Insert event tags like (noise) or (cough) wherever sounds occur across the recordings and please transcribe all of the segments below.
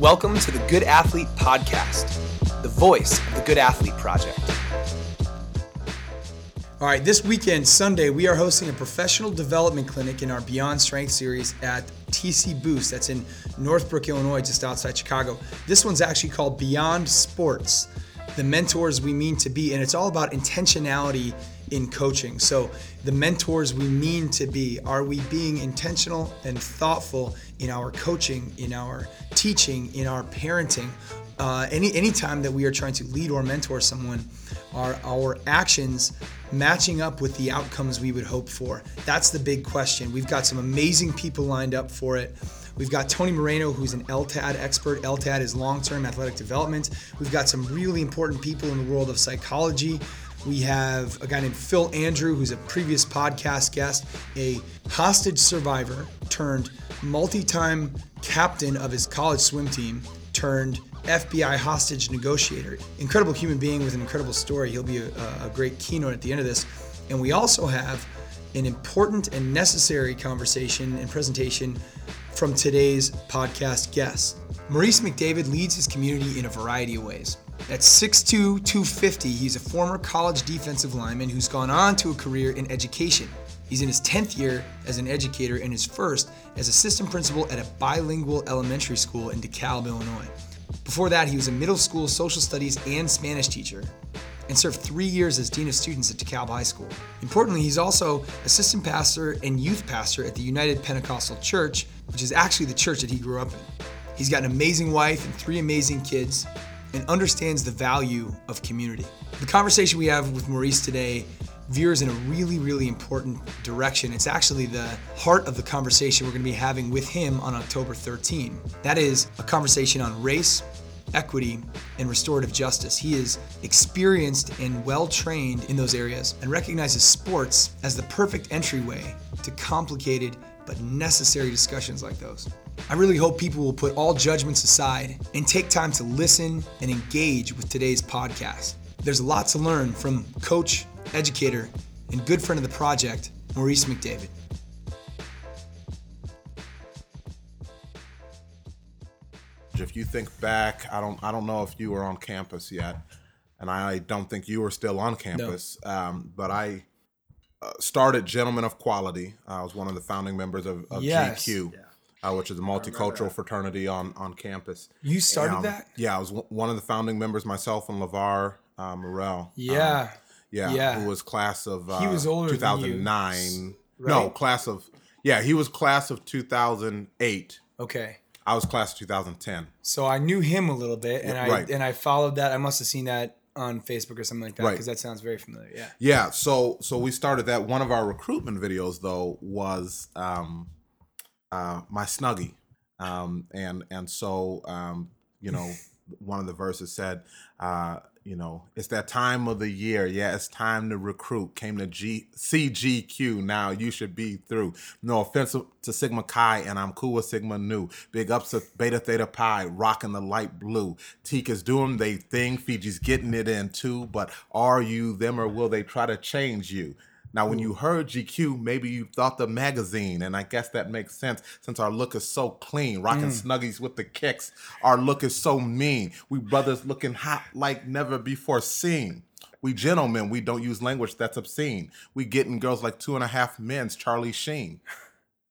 Welcome to the Good Athlete Podcast, the voice of the Good Athlete Project. All right, this weekend, Sunday, we are hosting a professional development clinic in our Beyond Strength series at TC Boost. That's in Northbrook, Illinois, just outside Chicago. This one's actually called Beyond Sports, the mentors we mean to be. And it's all about intentionality in coaching. So, the mentors we mean to be, are we being intentional and thoughtful in our coaching, in our teaching, in our parenting? Uh, any anytime that we are trying to lead or mentor someone, are our actions matching up with the outcomes we would hope for? That's the big question. We've got some amazing people lined up for it. We've got Tony Moreno, who's an LTAD expert. LTAD is long term athletic development. We've got some really important people in the world of psychology. We have a guy named Phil Andrew, who's a previous podcast guest, a hostage survivor turned multi time captain of his college swim team, turned FBI hostage negotiator. Incredible human being with an incredible story. He'll be a, a great keynote at the end of this. And we also have an important and necessary conversation and presentation from today's podcast guest. Maurice McDavid leads his community in a variety of ways. At 6'2, 250, he's a former college defensive lineman who's gone on to a career in education. He's in his 10th year as an educator and his first as assistant principal at a bilingual elementary school in DeKalb, Illinois. Before that, he was a middle school social studies and Spanish teacher and served three years as Dean of Students at DeKalb High School. Importantly, he's also assistant pastor and youth pastor at the United Pentecostal Church, which is actually the church that he grew up in. He's got an amazing wife and three amazing kids and understands the value of community. The conversation we have with Maurice today veers in a really, really important direction. It's actually the heart of the conversation we're going to be having with him on October 13. That is a conversation on race, equity, and restorative justice. He is experienced and well trained in those areas and recognizes sports as the perfect entryway to complicated but necessary discussions like those. I really hope people will put all judgments aside and take time to listen and engage with today's podcast. There's a lot to learn from coach, educator, and good friend of the project, Maurice McDavid. If you think back, I don't I don't know if you were on campus yet, and I don't think you were still on campus. No. Um, but I uh, started Gentlemen of Quality. I was one of the founding members of, of yes. GQ. Yeah. Uh, which is a multicultural fraternity on on campus. You started um, that? Yeah, I was w- one of the founding members myself and Lavar uh, Morel. Yeah. Um, yeah, yeah, who was class of uh, he was older 2009. Right? No, class of yeah, he was class of 2008. Okay. I was class of 2010. So I knew him a little bit, and I right. and I followed that. I must have seen that on Facebook or something like that because right. that sounds very familiar. Yeah. Yeah. So so we started that. One of our recruitment videos though was um, uh, my snuggie, um, and and so um, you know (laughs) one of the verses said, uh, you know, it's that time of the year. Yeah, it's time to recruit. Came to G CGQ. Now you should be through. No offense to Sigma Chi, and I'm cool with Sigma Nu. Big ups to Beta Theta Pi, rocking the light blue. Teke is doing they thing. Fiji's getting it in too. But are you them or will they try to change you? Now, when you heard GQ, maybe you thought the magazine, and I guess that makes sense since our look is so clean, rocking mm. snuggies with the kicks. Our look is so mean. We brothers looking hot like never before seen. We gentlemen, we don't use language that's obscene. We getting girls like two and a half men's Charlie Sheen.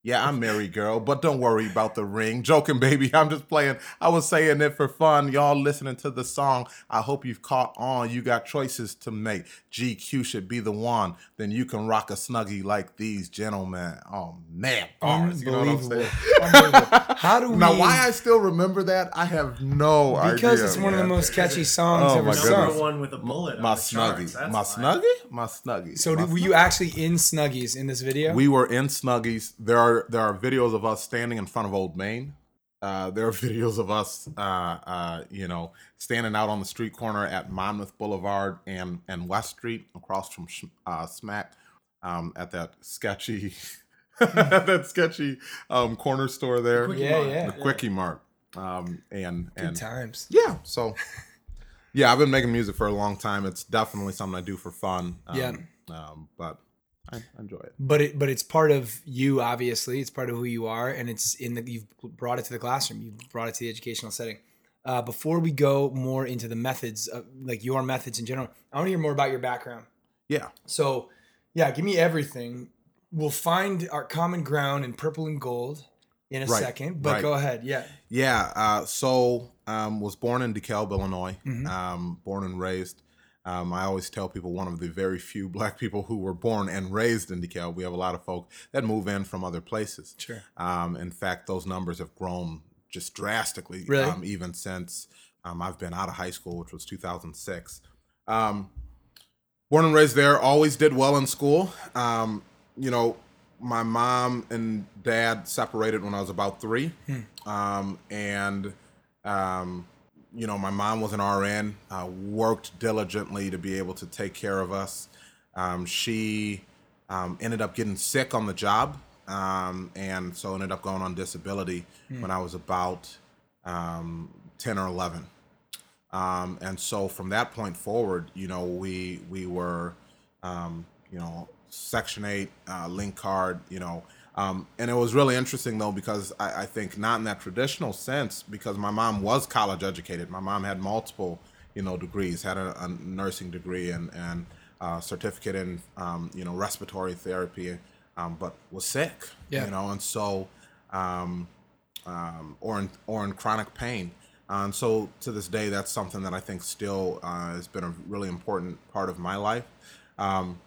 Yeah, I'm married, girl, but don't worry about the ring. Joking, baby. (laughs) I'm just playing. I was saying it for fun. Y'all listening to the song. I hope you've caught on. You got choices to make. GQ should be the one. Then you can rock a snuggie like these gentlemen. Oh man, bars. You know what I'm saying? (laughs) How do (laughs) we? Now, why I still remember that, I have no because idea. Because it's one man. of the most catchy songs oh, ever sung. Number one with a bullet. My snuggie. My why. snuggie. My snuggie. So, my were you actually in snuggies in this video? We were in snuggies. There are there are videos of us standing in front of Old Main. Uh, there are (laughs) videos of us, uh, uh, you know, standing out on the street corner at Monmouth Boulevard and and West Street, across from uh, Smack, um, at that sketchy, (laughs) that sketchy um, corner store there. The yeah, yeah, the Quickie Mart. Um, and and times. Yeah. So, yeah, I've been making music for a long time. It's definitely something I do for fun. yeah. Um, but I enjoy it. but it but it's part of you obviously it's part of who you are and it's in the you've brought it to the classroom you've brought it to the educational setting uh, before we go more into the methods of, like your methods in general i want to hear more about your background Yeah. so yeah give me everything we'll find our common ground in purple and gold in a Right, second but right. go ahead yeah Yeah. Uh, so um, was born in DeKalb, Illinois. Mhm. Um, born and raised. Um, I always tell people one of the very few (laughs) black people who were born and raised in DeKalb. We have a lot of folk that move in from other places. sure Um, in fact, those numbers have grown just drastically, Really? um, even since um, I've been out of high school, which was 2006. Um, born and raised there, always did well in school. Um, you know, my mom and dad separated when I was about three, um, and um, you know, my mom was an RN, uh, worked diligently to be able to take care of us. Um, she um, ended up getting sick on the job, um, and so ended up going on disability when I was about um, 10 or 11. Um, and so from that point forward, you know, we we were, um, you know, Section Eight, uh, link card, you know, um, and it was really interesting though because I, I think not in that traditional sense because my mom was college educated. My mom had multiple, you know, degrees, had a, a nursing degree and and uh, certificate in, um, you know, respiratory therapy, um, but was sick, Yeah. you know, and so. Um, um, or in or in chronic pain. Uh, and so to this day, that's something that I think still uh, has been a really important part of my life. Um,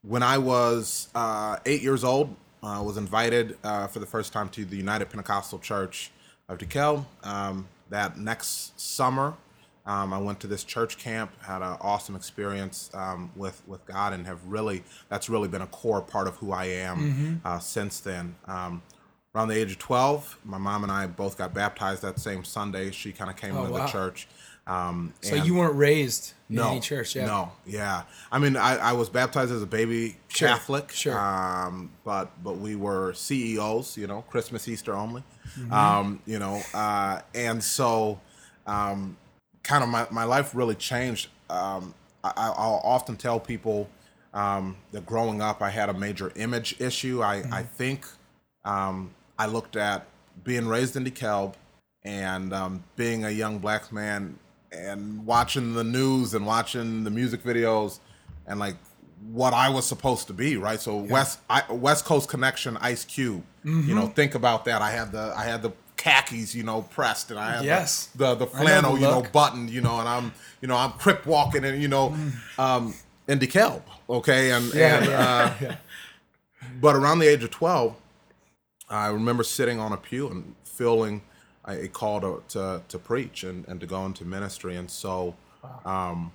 when I was uh, eight years old, I was invited uh, for the first time to the United Pentecostal Church of DeKalb. Um, that next summer, um, I went to this church camp, had an awesome experience um, with with God, and have really that's really been a core part of who I am uh, since then. Um, around the age of 12 my mom and i both got baptized that same sunday she kind of came Oh, into wow. the church um, so you weren't raised in no any church yeah no yeah i mean i, I was baptized as a baby Sure, catholic sure. um, but but we were ceos you know christmas easter only Mm-hmm. um, you know uh, and so um, kind of my, my life really changed um, I, i'll often tell people um, that growing up i had a major image issue i, Mm-hmm. I think um, I looked at being raised in DeKalb and um, being a young black man and watching the news and watching the music videos and like what I was supposed to be, right? So West I, West Coast Connection, Ice Cube. You know, think about that. I had the I had the khakis, you know, pressed, and I had the- Yes. the the, know flannel, the you know, buttoned, you know, and I'm you know I'm crip walking and you know, Mm. um, in DeKalb, okay, and yeah, and yeah, uh, (laughs) but around the age of 12 i remember sitting on a pew and feeling a a call to, to, to preach and, and to go into ministry and so um,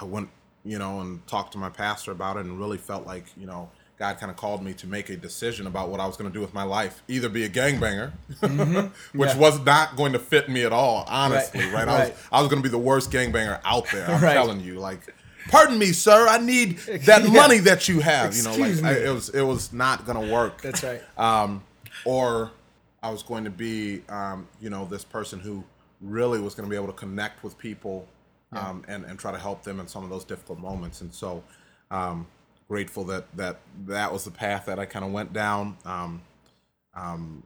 i went you know and talked to my pastor about it and really felt like you know god kind of called me to make a decision about what i was going to do with my life either be a gangbanger (laughs) which Mm-hmm. Yeah. was not going to fit me at all honestly right, I, was. I was going to be the worst gangbanger out there i'm (laughs) Right. telling you like pardon me sir i need (laughs) that Yeah. money that you have you know Excuse like I, it was it was not going to work that's right um, or I was going to be, um, you know, this person who really was going to be able to connect with people um, and and try to help them in some of those difficult moments. And so, um, grateful that that that was the path that I kind of went down. Um, um,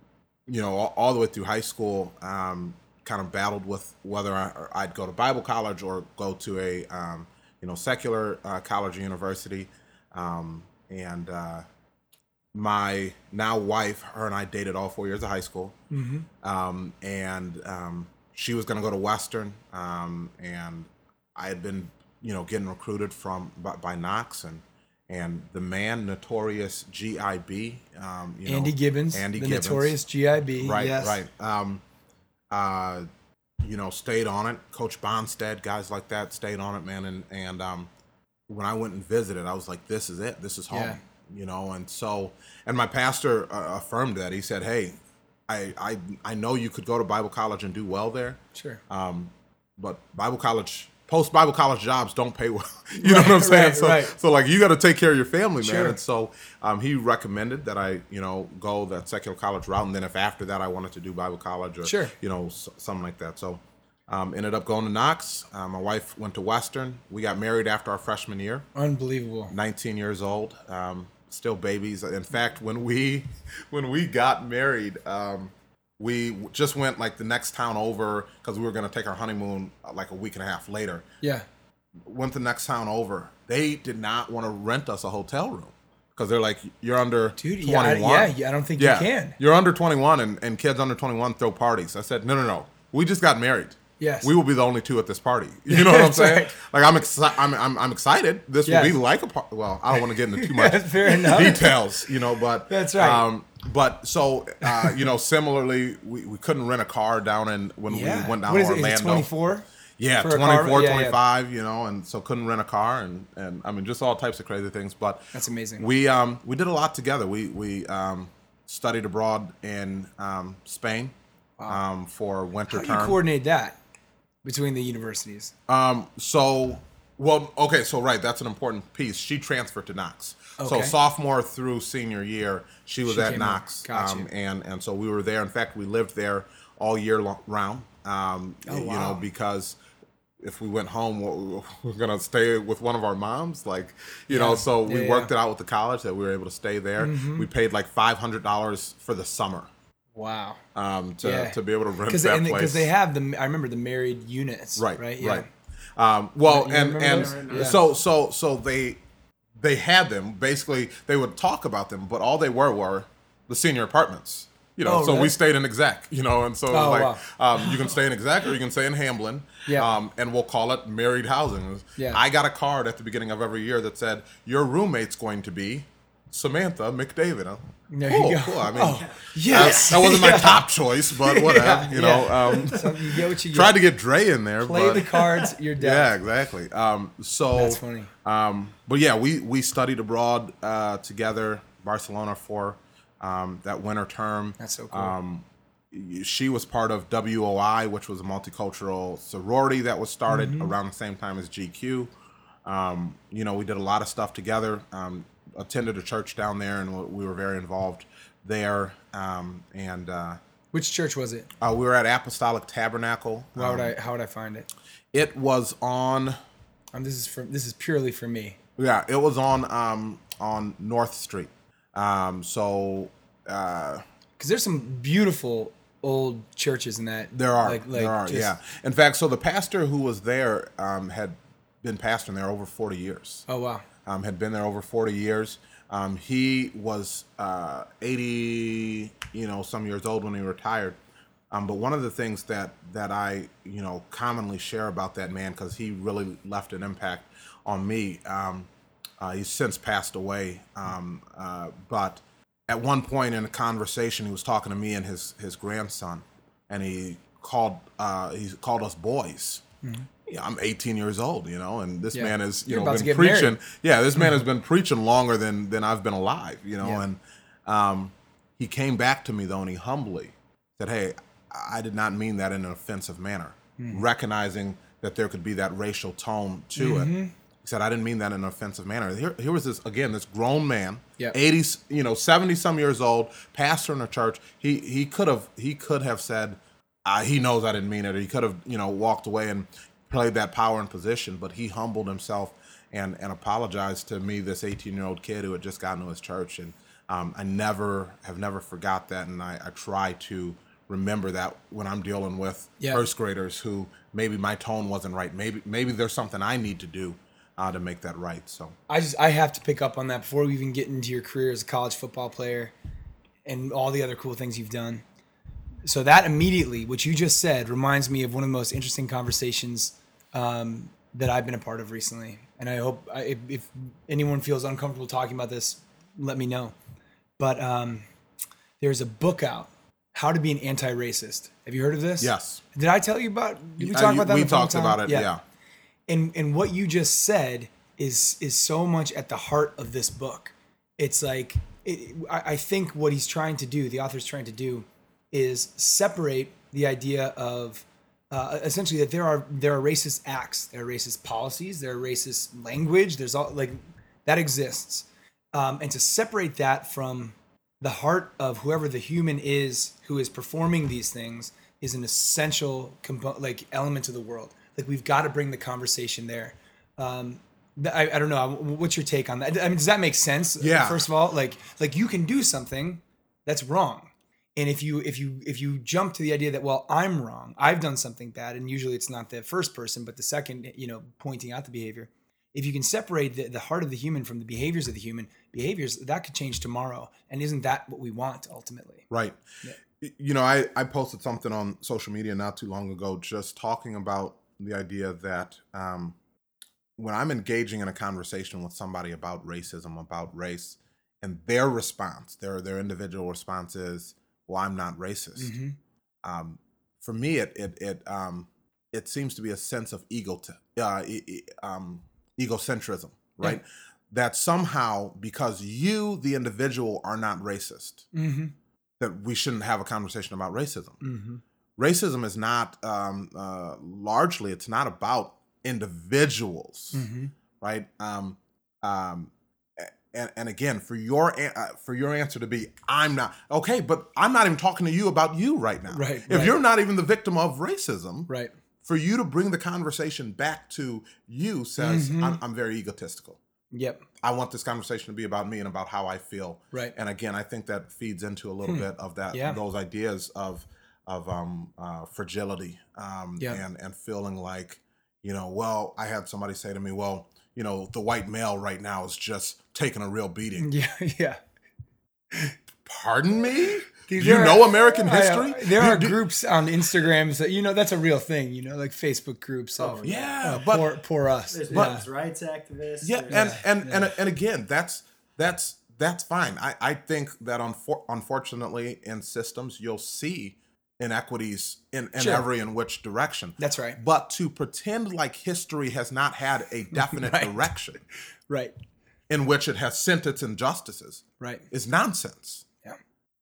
you know, all, all the way through high school, um, kind of battled with whether I, I'd go to Bible college or go to a, um, you know, secular uh, college or university. Um, and uh, my now wife, her and I dated all four years of high school. Um, and um, she was going to go to Western. Um, and I had been, you know, getting recruited from by, by Knox and and the man notorious GIB. Um, you Andy know, Gibbons, Andy the Gibbons. notorious GIB. Right, yes. right. Um, uh, you know, stayed on it. Coach Bonstead, guys like that, stayed on it, man. And and um, when I went and visited, I was like, "This is it. This is home." Yeah. You know, and so, and my pastor uh, affirmed that. He said, "Hey, I I I know you could go to Bible college and do well there, Sure. um, but Bible college." Post Bible college jobs don't pay well. (laughs) You know what I'm saying? right, so, right. so like you got to take care of your family, man. Sure. And so um, he recommended that I, you know, go that secular college route, and then if after that I wanted to do Bible college or Sure. you know s- something like that. So um, ended up going to Knox. Uh, my wife went to Western. We got married after our freshman year. Unbelievable. 19 years old. Um, still babies. In fact, when we (laughs) when we got married, um, we just went like the next town over because we were going to take our honeymoon uh, like a week and a half later. Yeah. Went the next town over. They did not want to rent us a hotel room because they're like, you're under Dude, 21. yeah, I- yeah, yeah, I don't think you can. You're under 21 and, and kids under 21 throw parties. I said, no, no, no. We just got married. Yes. We will be the only two at this party. (laughs) You know what I'm saying? right. Like I'm excited. I'm, I'm, I'm excited. This Yes. will be like a party. Well, I don't want to get into too much (laughs) details, you know, but That's right. Um, but so uh, you know, similarly, we, we couldn't rent a car down in when Yeah. we went down what to is? Orlando. It 24? Yeah, for a 24, Yeah, yeah. 25, you know, and so couldn't rent a car and, and I mean just all types of crazy things. But That's amazing. We um we did a lot together. We we um studied abroad in um Spain um for winter How do you coordinate that between the universities? Um, so, well, okay, so right, that's an important piece. She transferred to Knox. So sophomore through senior year, she was She at Knox. Um, and and so we were there. In fact, we lived there all year lo- round. Um, Oh, You know, because if we went home, we we're gonna stay with one of our moms, like you know. So we Yeah, Mm-hmm. worked yeah. it out with the college that we were able to stay there. We paid like five hundred dollars for the summer Wow. um, to Yeah. to be able to rent Because that they, place. they have the I remember the married units. right Right. right um, well You and and? Yeah. so so so they they had them basically they would talk about them but all they were were the senior apartments you know Oh, so we stayed in exec you know and so Oh, like um, you can stay in exec or you can stay in hamblin Yeah. um, and we'll call it married housing Yeah. i got a card at the beginning of every year that said your roommate's going to be Samantha McDavid. There cool, you go. cool. I mean, Oh, that- yes. that, wasn't my (laughs) Yeah. top choice, but (laughs) whatever. Yeah, you know, um, (laughs) So you get what you get. tried to get Dre in there. play but, the cards. You're dead. yeah, exactly. Um, so That's funny. Um, but yeah, we we studied abroad uh, together, Barcelona for um, that winter term. That's so cool. Um, she was part of WOI, which was a multicultural sorority that was started Mm-hmm. around the same time as GQ. Um, you know, we did a lot of stuff together. Attended a church down there, and we- we were very involved there. Um, and uh, Which church was it? uh, we were at Apostolic Tabernacle. How would Um, I how would I find it? It was on. Um, this is for this is purely for me. Yeah, it was on um on North Street. Um so uh Because there's some beautiful old churches in that. there are Like, like there are just- yeah. In fact, so the pastor who was there um had been pastoring there over 40 years. Oh wow. Um had been there over 40 years. Um he was uh 80, you know, some years old when he retired. Um, but one of the things that that I you know commonly share about that man because he really left an impact on me. Um, uh, he's since passed away, um, uh, but at one point in a conversation, he was talking to me and his his grandson, and he called uh, he called us boys. Yeah, I'm 18 years old, you know, and this Mm-hmm. Yeah. man has you You're know been get married. preaching. Yeah, this man has (laughs) been preaching longer than than I've been alive, you know, Yeah. and um, he came back to me though, and he humbly said, "Hey, I did not mean that in an offensive manner, Hmm. recognizing that there could be that racial tone to Mm-hmm. it." He said, "I didn't mean that in an offensive manner." Here, here was this again, this grown man, Yep. 80, you know, 70 some years old, pastor in a church. He he could have he could have said, uh, "He knows I didn't mean it," or he could have you know walked away and played that power and position, but he humbled himself and and apologized to me, this 18 year old kid who had just gotten to his church, and um, I never have never forgot that, and I, I try to remember that when I'm dealing with Yeah. first graders who maybe my tone wasn't right, maybe maybe there's something I need to do uh, to make that right. So I just I have to pick up on that before we even get into your career as a college football player and all the other cool things you've done. So that immediately, what you just said, reminds me of one of the most interesting conversations um, that I've been a part of recently. And I hope I, if, if anyone feels uncomfortable talking about this, let me know. But um, there's a book out, How to Be an Anti-Racist. Have you heard of this? yes, Did I tell you about? Did we Uh, talk you- about that? we in the phone talked about it. Yeah. and and what you just said is is so much at the heart of this book it's like it, I, I think what he's trying to do the author's trying to do is separate the idea of uh, essentially that there are there are racist acts there are racist policies there are racist language there's all like that exists um, and to separate that from the heart of whoever the human is who is performing these things is an essential compo- like element to the world like we've got to bring the conversation there um, I, I don't know. What's your take on that? I mean, does that make sense? Yeah. First of all, like like you can do something that's wrong, and if you if you if you jump to the idea that well I'm wrong, I've done something bad, and usually it's not the first person, but the second, you know, pointing out the behavior. If you can separate the, the heart of the human from the behaviors of the human behaviors, that could change tomorrow. And isn't that what we want ultimately? Right. Y- You know, I, I posted something on social media not too long ago just talking about the idea that um, when I'm engaging in a conversation with somebody about racism, about race, and their response, their their individual response is, "Well, I'm not racist." Mhm. Um, for me, it it it um, it seems to be a sense of ego uh, e- e- um, egocentrism, right? That somehow because you, the individual, are not racist, Mhm. that we shouldn't have a conversation about racism. Mhm. Racism is not um, uh, largely it's not about individuals, Mhm. right? Um, um, and, and again, for your uh, for your answer to be, I'm not okay, but I'm not even talking to you about you right now. Right, If right. you're not even the victim of racism, Right. for you to bring the conversation back to you says Mhm. I'm, I'm very egotistical. Yep. I want this conversation to be about me and about how I feel. Right. And again, I think that feeds into a little Hmm. bit of that Yeah. those ideas of of um, uh, fragility um, Yeah. and and feeling like you know, well, I had somebody say to me, well, you know, the white male right now is just taking a real beating. (laughs) Yeah. Yeah. Pardon me? Dude, you there know are- American I, uh, history? there You are do- groups on Instagrams that you know that's a real thing. You know, like Facebook groups. Of, Oh, yeah, uh, but poor, poor us. There's yeah. rights activists. Yeah, there's- and and, yeah. and and again, that's that's that's fine. I I think that unfor- unfortunately in systems you'll see inequities in, in Sure. every in which direction. That's right. But to pretend like history has not had a (laughs) definite Right. direction Right. in which it has sent its injustices Right. is nonsense. Yeah.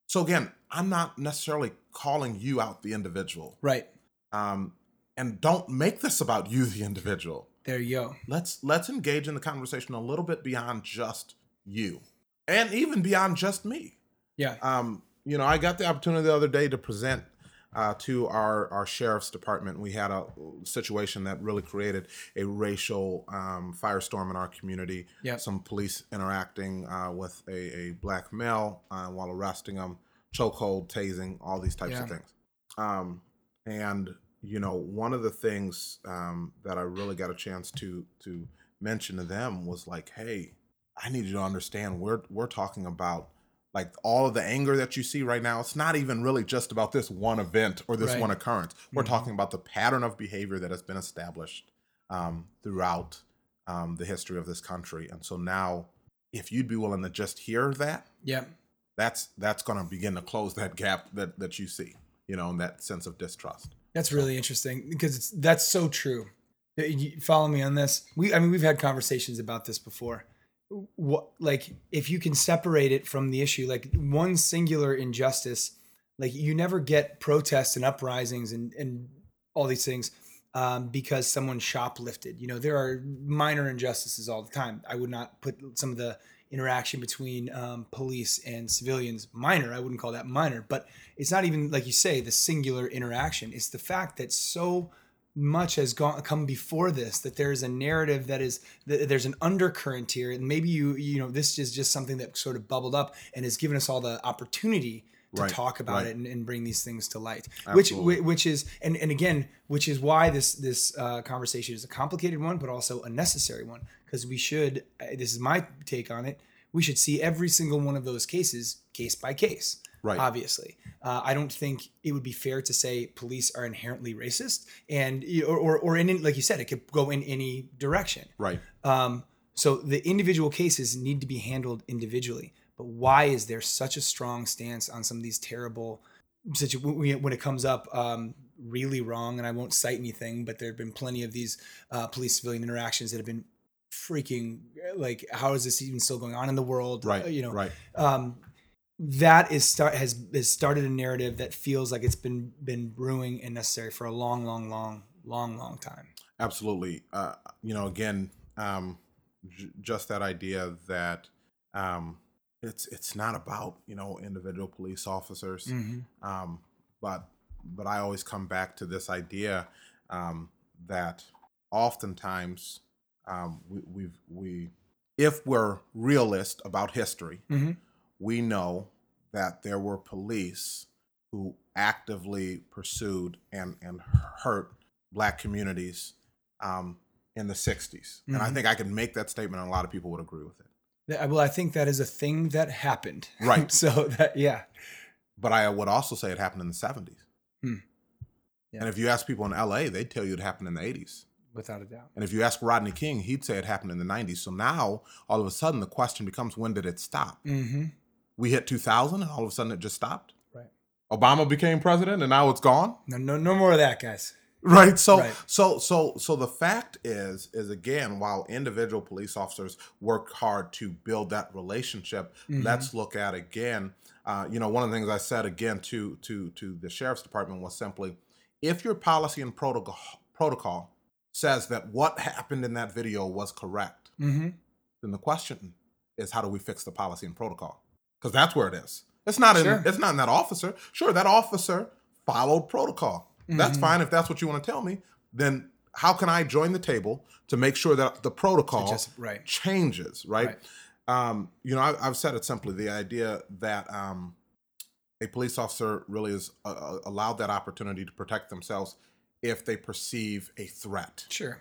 So again, I'm not necessarily calling you out the individual. Right. Um, and don't make this about you, the individual. There you go. let's let's engage in the conversation a little bit beyond just you and even beyond just me Yeah. um you know i got the opportunity the other day to present uh, to our our sheriff's department. We had a situation that really created a racial um, firestorm in our community. Yep. some police interacting uh, with a, a black male uh, while arresting him chokehold tasing all these types of things. Um, and you know one of the things um, that i really got a chance to to mention to them was like hey i need you to understand we're we're talking about like all of the anger that you see right now it's not even really just about this one event or this Right. one occurrence we're Mhm. talking about the pattern of behavior that has been established um, throughout um, the history of this country and so now if you'd be willing to just hear that Yeah. that's that's going to begin to close that gap that that you see you know and that sense of distrust That's really interesting because it's that's so true. You- Follow me on this. We, I mean, we've had conversations about this before. What, like, if you can separate it from the issue, like one singular injustice, like you never get protests and uprisings and and all these things um, because someone shoplifted. You know, there are minor injustices all the time. I would not put some of the interaction between um, police and civilians minor. I wouldn't call that minor, but it's not even like you say the singular interaction. It's the fact that so much has gone come before this that there is a narrative that is that there's an undercurrent here and maybe you you know this is just something that sort of bubbled up and has given us all the opportunity to Right, talk about right. it and, and bring these things to light Absolutely. which which is and, and again which is why this this uh, conversation is a complicated one but also a necessary one because we should this is my take on it we should see every single one of those cases case by case Right. obviously uh, i don't think it would be fair to say police are inherently racist and or, or, or in like you said it could go in any direction right um, so the individual cases need to be handled individually. But why is there such a strong stance on some of these terrible situations when it comes up? Um, really wrong, and I won't cite anything, but there have been plenty of these uh, police civilian interactions that have been freaking like, how is this even still going on in the world? right Uh, you know, right um, that is start has has started a narrative that feels like it's been been brewing and necessary for a long, long, long, long, long time. absolutely uh, you know again um, j- just that idea that um, it's it's not about you know individual police officers Mm-hmm. um, but but I always come back to this idea um, that oftentimes um, we, we've we if we're realist about history, Mm-hmm. We know that there were police who actively pursued and and hurt black communities um, in the 60s. And I Mhm. think I can make that statement and a lot of people would agree with it. Well, I think that is a thing that happened. Right. (laughs) so that yeah. But I would also say it happened in the 70s. Hmm. Yeah. And if you ask people in LA, they'd tell you it happened in the 80s. Without a doubt. And if you ask Rodney King, he'd say it happened in the 90s. So now, all of a sudden, the question becomes when did it stop? Mm-hmm. We hit 2000 and all of a sudden it just stopped. Right. Obama became president and now it's gone. No, no, no more of that, guys. Right. So Right. so so so the fact is is again while individual police officers work hard to build that relationship, Mhm. let's look at again. Uh, you know, one of the things I said again to to to the sheriff's department was simply, if your policy and protocol protocol says that what happened in that video was correct, Mm-hmm. then the question is how do we fix the policy and protocol? Because that's where it is. It's not in Sure. it's not in that officer. Sure, that officer followed protocol. That's Mhm. fine if that's what you want to tell me. Then how can I join the table to make sure that the protocol Just right. changes? Right. Right. Um, you know, I, I've said it simply: the idea that um, a police officer really is uh, uh, allowed that opportunity to protect themselves if they perceive a threat. Sure.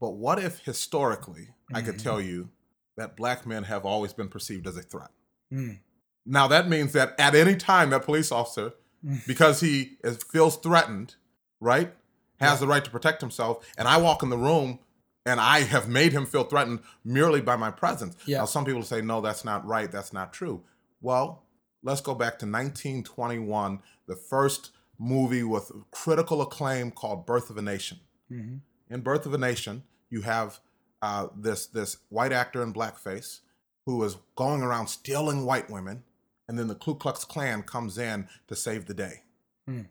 But what if historically I could Mhm. tell you that black men have always been perceived as a threat? Mm. Now that means that at any time that police officer, Mm. because he is, feels threatened, right, has the right to protect himself, and I walk in the room and I have made him feel threatened merely by my presence. Yeah. Now some people say, no, that's not right, that's not true. Well, let's go back to 1921, the first movie with critical acclaim called Birth of a Nation Mm-hmm. in Birth of a Nation, you have uh, this this white actor in blackface who is going around stealing white women, and then the Ku Klux Klan comes in to save the day. Hmm.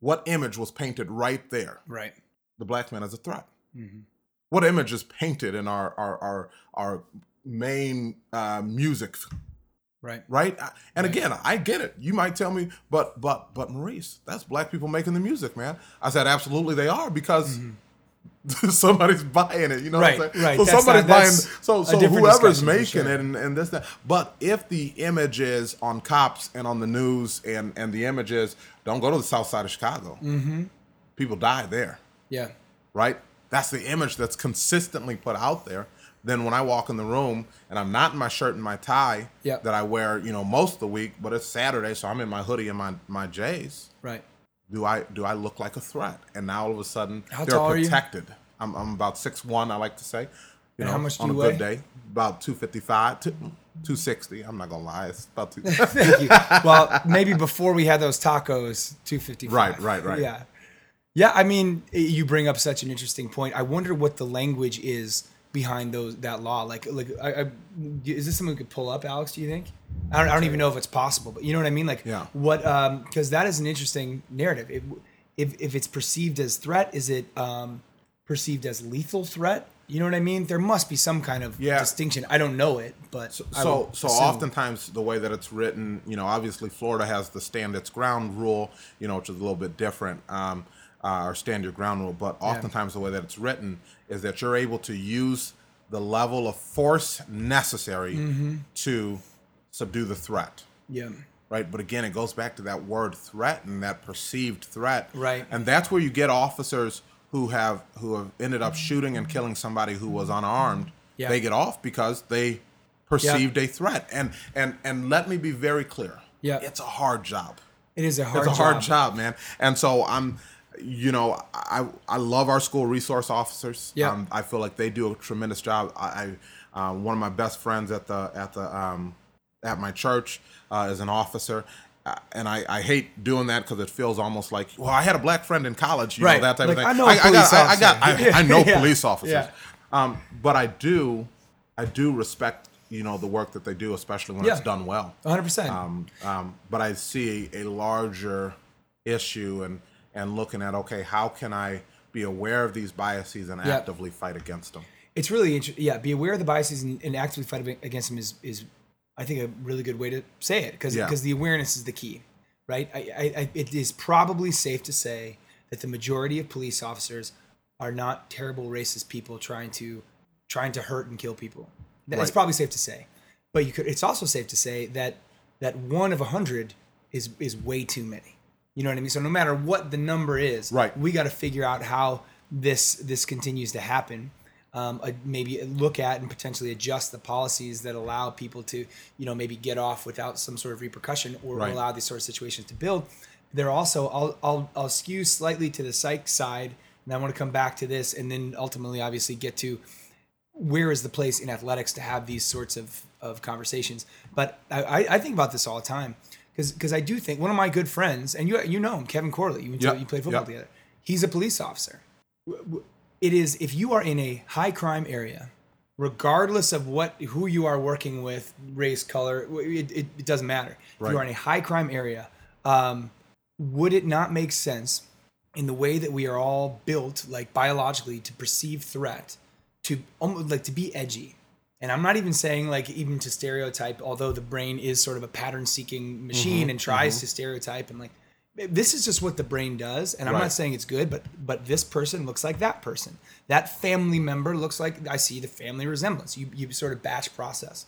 What image was painted right there? Right. The black man as a threat. Mm-hmm. What image is painted in our our our, our main uh, music? Right. Right? And Right. again, I get it. You might tell me, but but but Maurice, that's black people making the music, man. I said absolutely they are because (laughs) somebody's buying it. You know Right, what I'm saying? right. So That's somebody's not- buying. So so whoever's making sure. it and, and this that. But if the images on cops and on the news and and the images don't go to the south side of Chicago, Mm-hmm. people die there Yeah. right? That's the image that's consistently put out there. Then when I walk in the room and I'm not in my shirt and my tie Yeah. that I wear, you know, most of the week, but it's Saturday, so I'm in my hoodie and my my J's. Right. Do I do I look like a threat? And now all of a sudden How they're tall are you? protected. I'm I'm about six one. I like to say. You And know, how much do on you a good day, about two fifty five, two sixty. I'm not gonna lie, it's about two. (laughs) (laughs) Thank you. Well, maybe before we had those tacos, two fifty. Right, right, right. Yeah, yeah. I mean, you bring up such an interesting point. I wonder what the language is behind those that law. Like, like, I, I, is this something we could pull up, Alex? Do you think? I don't, I don't even know if it's possible, but you know what I mean. Like, Yeah. What? Um, because that is an interesting narrative. If, if if it's perceived as threat, is it um perceived as lethal threat? You know what I mean? There must be some kind of Yeah. distinction. I don't know it, but I so so oftentimes the way that it's written you know obviously florida has the stand its ground rule you know which is a little bit different um uh, or stand your ground rule but oftentimes the way that it's written is that you're able to use the level of force necessary Mm-hmm. to subdue the threat yeah. right? But again, it goes back to that word threat and that perceived threat, Right. And that's where you get officers who have who have ended up shooting and killing somebody who was unarmed. Yeah. They get off because they perceived a threat. And and and let me be very clear. Yeah. it's a hard job. It is a hard. It's a hard job, man. And so I'm, you know, I I love our school resource officers. Yeah. Um, I feel like they do a tremendous job. I, I uh, one of my best friends at the at the um, at my church uh, is an officer. Uh, and I, I hate doing that because it feels almost like well I had a black friend in college you Right. know that type Like, of thing I know got, police I, I got officer. I, I know (laughs) Yeah. police officers Yeah. um, but I do I do respect you know the work that they do especially when Yeah. it's done well 100. percent um, um, but I see a larger issue and and looking at okay, how can I be aware of these biases and Yeah. actively fight against them? It's really interesting. Yeah, be aware of the biases and, and actively fight against them is is I think a really good way to say it because Yeah. the awareness is the key, right? I, I, I it is probably safe to say that the majority of police officers are not terrible racist people trying to trying to hurt and kill people. That's Right. probably safe to say. But you could. It's also safe to say that that one of a hundred is is way too many. You know what I mean? So no matter what the number is, Right. we got to figure out how this this continues to happen. Um, uh, maybe look at and potentially adjust the policies that allow people to, you know, maybe get off without some sort of repercussion, or Right. allow these sort of situations to build. They're also I'll I'll, I'll skew slightly to the psych side, and I want to come back to this, and then ultimately, obviously, get to where is the place in athletics to have these sorts of, of conversations. But I, I- I think about this all the time because because I do think one of my good friends, and you you know him, Kevin Corley, you, Yep, you played football yep. together. He's a police officer. It is if you are in a high crime area, regardless of what who you are working with, race, color, it, it, it doesn't matter. If you are in a high crime area, um, would it not make sense in the way that we are all built, like biologically, to perceive threat, to almost like to be edgy? And I'm not even saying like even to stereotype, although the brain is sort of a pattern-seeking mm-hmm, machine and tries mm-hmm. to stereotype and like this is just what the brain does. And i'm Right. not saying it's good but but this person looks like that person. That family member looks like i see the family resemblance. You you sort of batch process.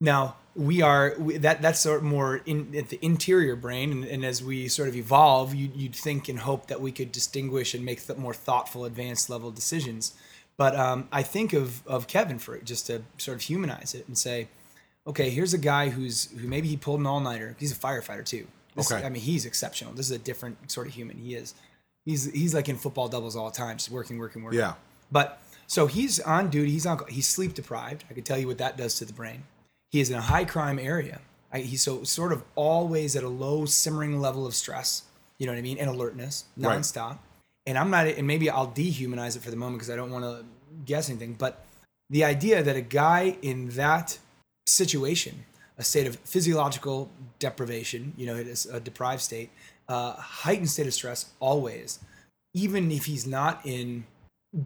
Now we are we, that that's sort of more in at the interior brain. And, and as we sort of evolve you, you'd think and hope that we could distinguish and make th- more thoughtful advanced level decisions but um, i think of of kevin for it just to sort of humanize it and say okay here's a guy who's who maybe he pulled an all-nighter he's a firefighter too this, Okay. i mean he's exceptional this is a different sort of human he is he's he's like in football doubles all the time just working working working Yeah. but so he's on duty. He's on. He's sleep deprived. I can tell you what that does to the brain. He is in a high crime area. I, he's so sort of always at a low simmering level of stress. You know what I mean? And alertness, Right. And I'm not. And maybe I'll dehumanize it for the moment because I don't want to guess anything. But the idea that a guy in that situation, a state of physiological deprivation, you know, it is a deprived state, uh, heightened state of stress, always, even if he's not in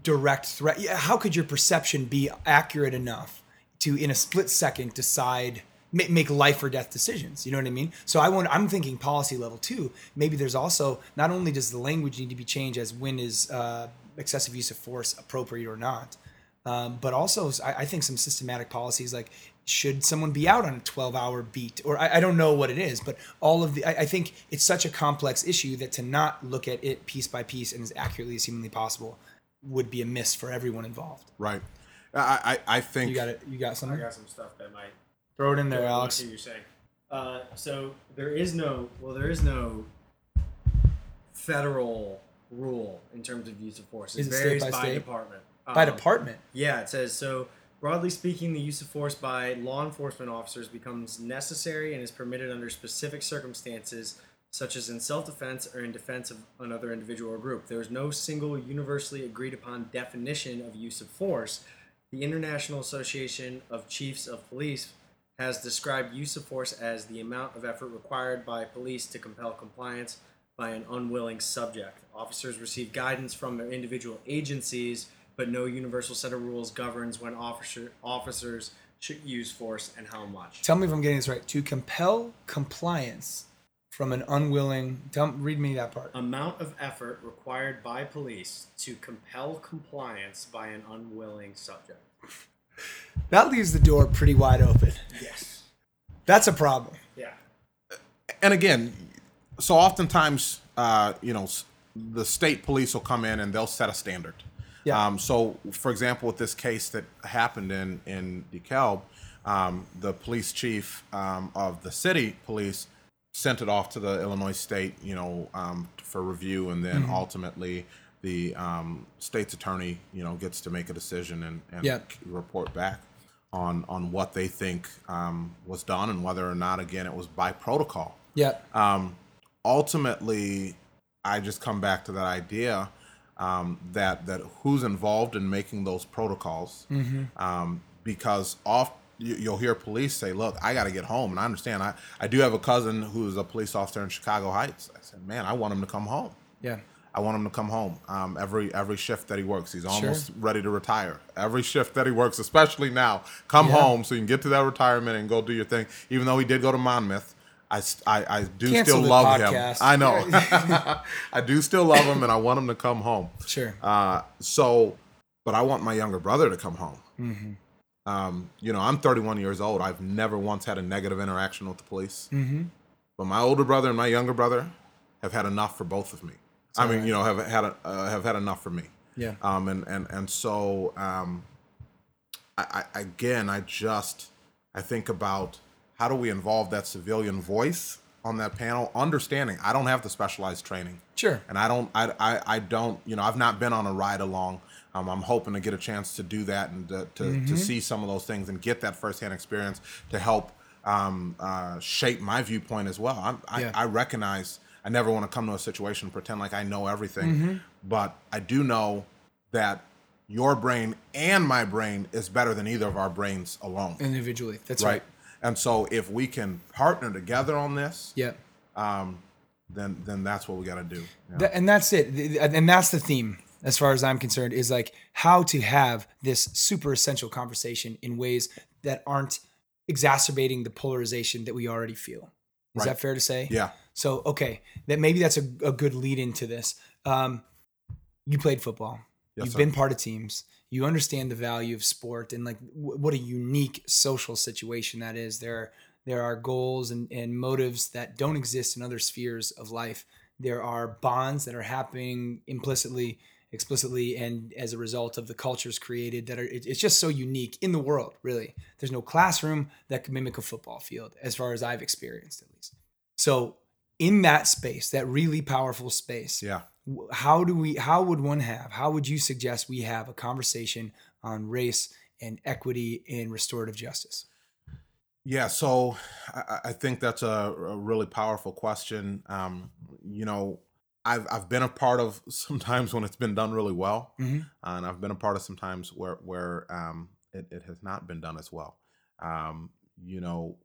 direct threat. How could your perception be accurate enough to, in a split second, decide ma- make life or death decisions? You know what I mean? So I want. I'm thinking policy level too. Maybe there's also not only does the language need to be changed as when is uh, excessive use of force appropriate or not, um, but also I, I think some systematic policies like should someone be out on a 12 hour beat or I, I don't know what it is but all of the I, I think it's such a complex issue that to not look at it piece by piece and as accurately as humanly possible would be a miss for everyone involved Right. I I, I think you got it you got some I got some stuff that might throw it in there alex what you're saying. Uh, so there is no well, there is no federal rule in terms of use of force. It Is it state varies by by, department. by Um, department Yeah, it says so. Broadly speaking, the use of force by law enforcement officers becomes necessary and is permitted under specific circumstances, such as in self defense or in defense of another individual or group. There is no single universally agreed upon definition of use of force. The International Association of Chiefs of Police has described use of force as the amount of effort required by police to compel compliance by an unwilling subject. Officers receive guidance from their individual agencies, but no universal set of rules governs when officer, officers should use force and how much. tell me if i'm getting this right to compel compliance from an unwilling tell read me that part Amount of effort required by police to compel compliance by an unwilling subject. That leaves the door pretty wide open Yes. that's a problem Yeah. and again, so oftentimes, uh, you know, the state police will come in and they'll set a standard. Yeah. Um, so, for example, with this case that happened in in DeKalb, um, the police chief um, of the city police sent it off to the Illinois state, you know, um, for review, and then ultimately the um, state's attorney, you know, gets to make a decision and, and Yeah. report back on on what they think um, was done and whether or not, again, it was by protocol yeah um, ultimately, I just come back to that idea um, that that who's involved in making those protocols, um, because off you, you'll hear police say, "Look, I got to get home," and I understand. I I do have a cousin who's a police officer in Chicago Heights. I said, "Man, I want him to come home." yeah I want him to come home. Um, every every shift that he works, he's almost ready to retire. Every shift that he works, especially now, come Yeah. home so you can get to that retirement and go do your thing. Even though he did go to Monmouth, I I do Cancel still love podcast. him. I know. (laughs) (laughs) I do still love him, and I want him to come home. sure Uh, so but I want my younger brother to come home. Mm-hmm. Um, you know, I'm 31 years old. I've never once had a negative interaction with the police. Mm-hmm. But my older brother and my younger brother have had enough for both of me. I mean, you know, have had a, uh, have had enough for me. Yeah. Um, and and and so um, I, I again, I just I think about how do we involve that civilian voice on that panel, understanding I don't have the specialized training. Sure. And I don't, I, I, I don't, you know, I've not been on a ride along. Um, I'm hoping to get a chance to do that and to, to, Mm-hmm. to see some of those things and get that firsthand experience to help um, uh, shape my viewpoint as well. I'm, I, Yeah. I recognize I never want to come to a situation and pretend like I know everything, Mm-hmm. but I do know that your brain and my brain is better than either of our brains alone. Individually. That's right. right. And so if we can partner together on this, Yeah. um, then then that's what we got to do. Yeah. Th- and that's it and that's the theme as far as i'm concerned is like how to have this super essential conversation in ways that aren't exacerbating the polarization that we already feel is Right. that fair to say yeah. so okay that maybe that's a, a good lead into this um, you played football Yes, you've sir. been part of teams you understand the value of sport and like w- what a unique social situation that is there there are goals and, and motives that don't exist in other spheres of life there are bonds that are happening implicitly explicitly and as a result of the cultures created that are it- it's just so unique in the world really there's no classroom that can mimic a football field as far as i've experienced at least so in that space that really powerful space Yeah. how do we how would one have how would you suggest we have a conversation on race and equity and restorative justice Yeah, so I, I- I think that's a, a really powerful question. Um, you know, I've I've been a part of (laughs) sometimes when it's been done really well, Mhm. and I've been a part of sometimes where where um, it, it has not been done as well. Um, you know,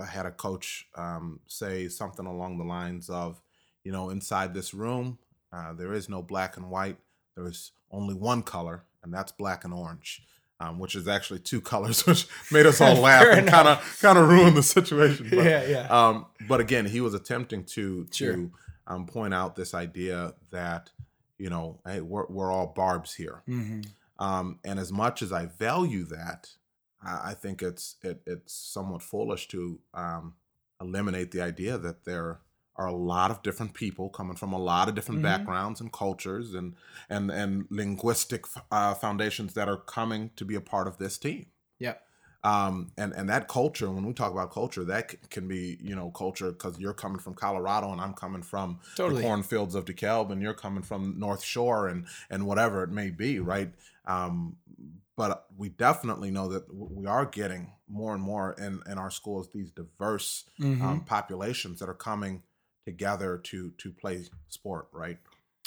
I had a coach um, say something along the lines of, you know, inside this room, uh, there is no black and white. There is only one color, and that's black and orange. Um, which is actually two (laughs) colors, which made us all (laughs) laugh and kind of kind of ruined the situation. But, Yeah, yeah. Um, but again, he was attempting to Sure. to um, point out this idea that you know, hey, we're we're all barbs here. mm-hmm. Um, and as much as I value that, I, I think it's it, it's somewhat foolish to um, eliminate the idea that there are a lot of different people coming from a lot of different Mhm. backgrounds and cultures and and and linguistic uh, foundations that are coming to be a part of this team. yeah Um, and and that culture, when we talk about culture, that c- can be you know culture because you're coming from Colorado and I'm coming from Totally. the cornfields of DeKalb and you're coming from North Shore and and whatever it may be, right? Um, but we definitely know that we are getting more and more in in our schools these diverse Mhm. um, populations that are coming together to to play sport, right?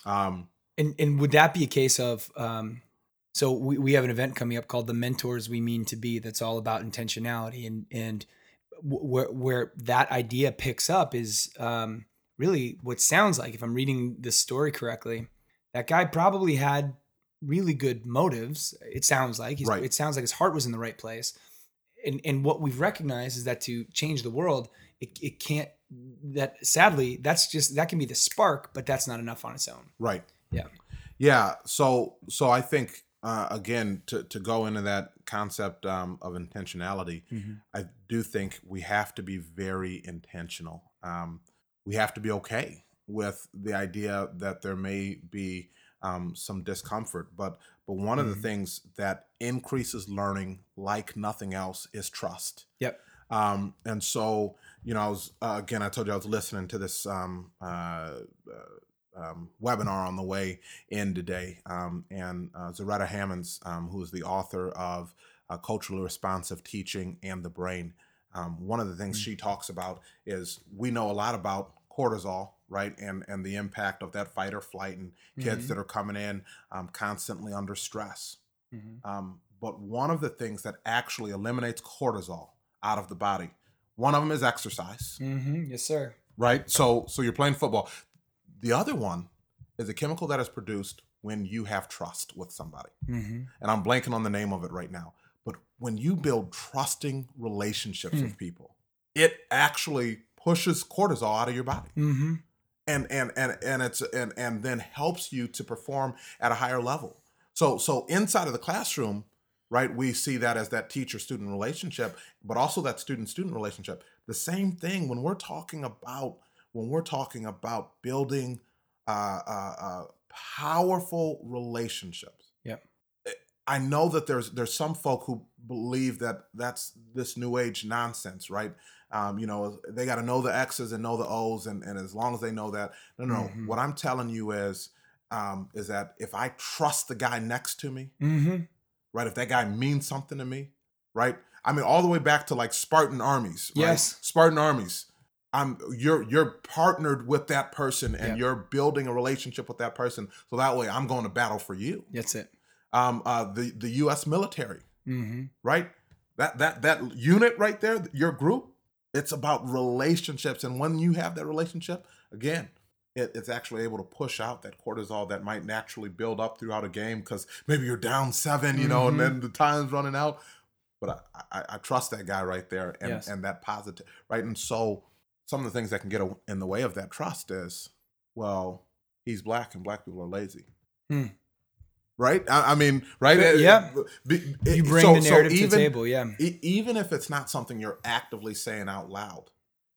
Um, And and would that be a case of um so we, we have an event coming up called the mentors we mean to be that's all about intentionality and and where where that idea picks up is um really what sounds like if I'm reading this story correctly that guy probably had really good motives it sounds like He's, Right. it sounds like his heart was in the right place and and what we've recognized is that to change the world it, it can't that sadly that's just that can be the spark but that's not enough on its own Right. Yeah. Yeah. So so I think uh, again to to go into that concept um, of intentionality, I do think we have to be very intentional. Um, we have to be okay with the idea that there may be um, some discomfort, but but one of the Mhm. things that increases learning like nothing else is trust. Yep. Um, and so, you know, I was uh, again, I told you I was listening to this um, uh, uh, um, webinar on the way in today, um, and uh, Zaretta Hammonds, um, who is the author of uh, Culturally Responsive Teaching and the Brain. Um, one of the things Mm. she talks about is we know a lot about cortisol, right, and and the impact of that fight or flight, and kids Mhm. that are coming in um, constantly under stress. Mhm. Um, but one of the things that actually eliminates cortisol out of the body, one of them is exercise, Mm-hmm. Yes, sir. right? So, so you're playing football. The other one is a chemical that is produced when you have trust with somebody, Mm-hmm. and I'm blanking on the name of it right now. But when you build trusting relationships Hmm. with people, it actually pushes cortisol out of your body Mm-hmm. and and and and it's and and then helps you to perform at a higher level So so inside of the classroom, right, we see that as that teacher student relationship, but also that student student relationship. The same thing when we're talking about when we're talking about building uh, uh, uh, powerful relationships. Yeah, I know that there's there's some folk who believe that that's this new age nonsense, right? Um, you know, they got to know the X's and know the O's, and, and as long as they know that, no, no. Mhm. What I'm telling you is, um, is that if I trust the guy next to me, Mm-hmm. right? If that guy means something to me, right? I mean, all the way back to like Spartan armies, right? Yes. Spartan armies. I'm you're you're partnered with that person and Yep. you're building a relationship with that person. So that way I'm going to battle for you. That's it. Um, uh, the the U.S. military, Mm-hmm. right? That that that unit right there, your group, it's about relationships, and when you have that relationship, again, it, it's actually able to push out that cortisol that might naturally build up throughout a game because maybe you're down seven, you know, and Mhm. then the time's running out. But I, I, I trust that guy right there, and Yes. and that positive, right? And so some of the things that can get in the way of that trust is, well, he's black and black people are lazy. Hmm. Right? I, I mean, right? But, yeah. Be- You bring so- the so narrative to the even- table. Yeah. e- even if it's not something you're actively saying out loud,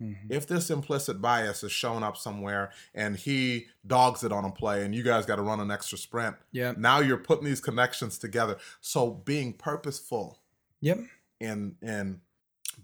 Mhm. if this implicit bias is showing up somewhere and he dogs it on a play and you guys got to run an extra sprint, Yeah. now you're putting these connections together. So being purposeful Yep. in in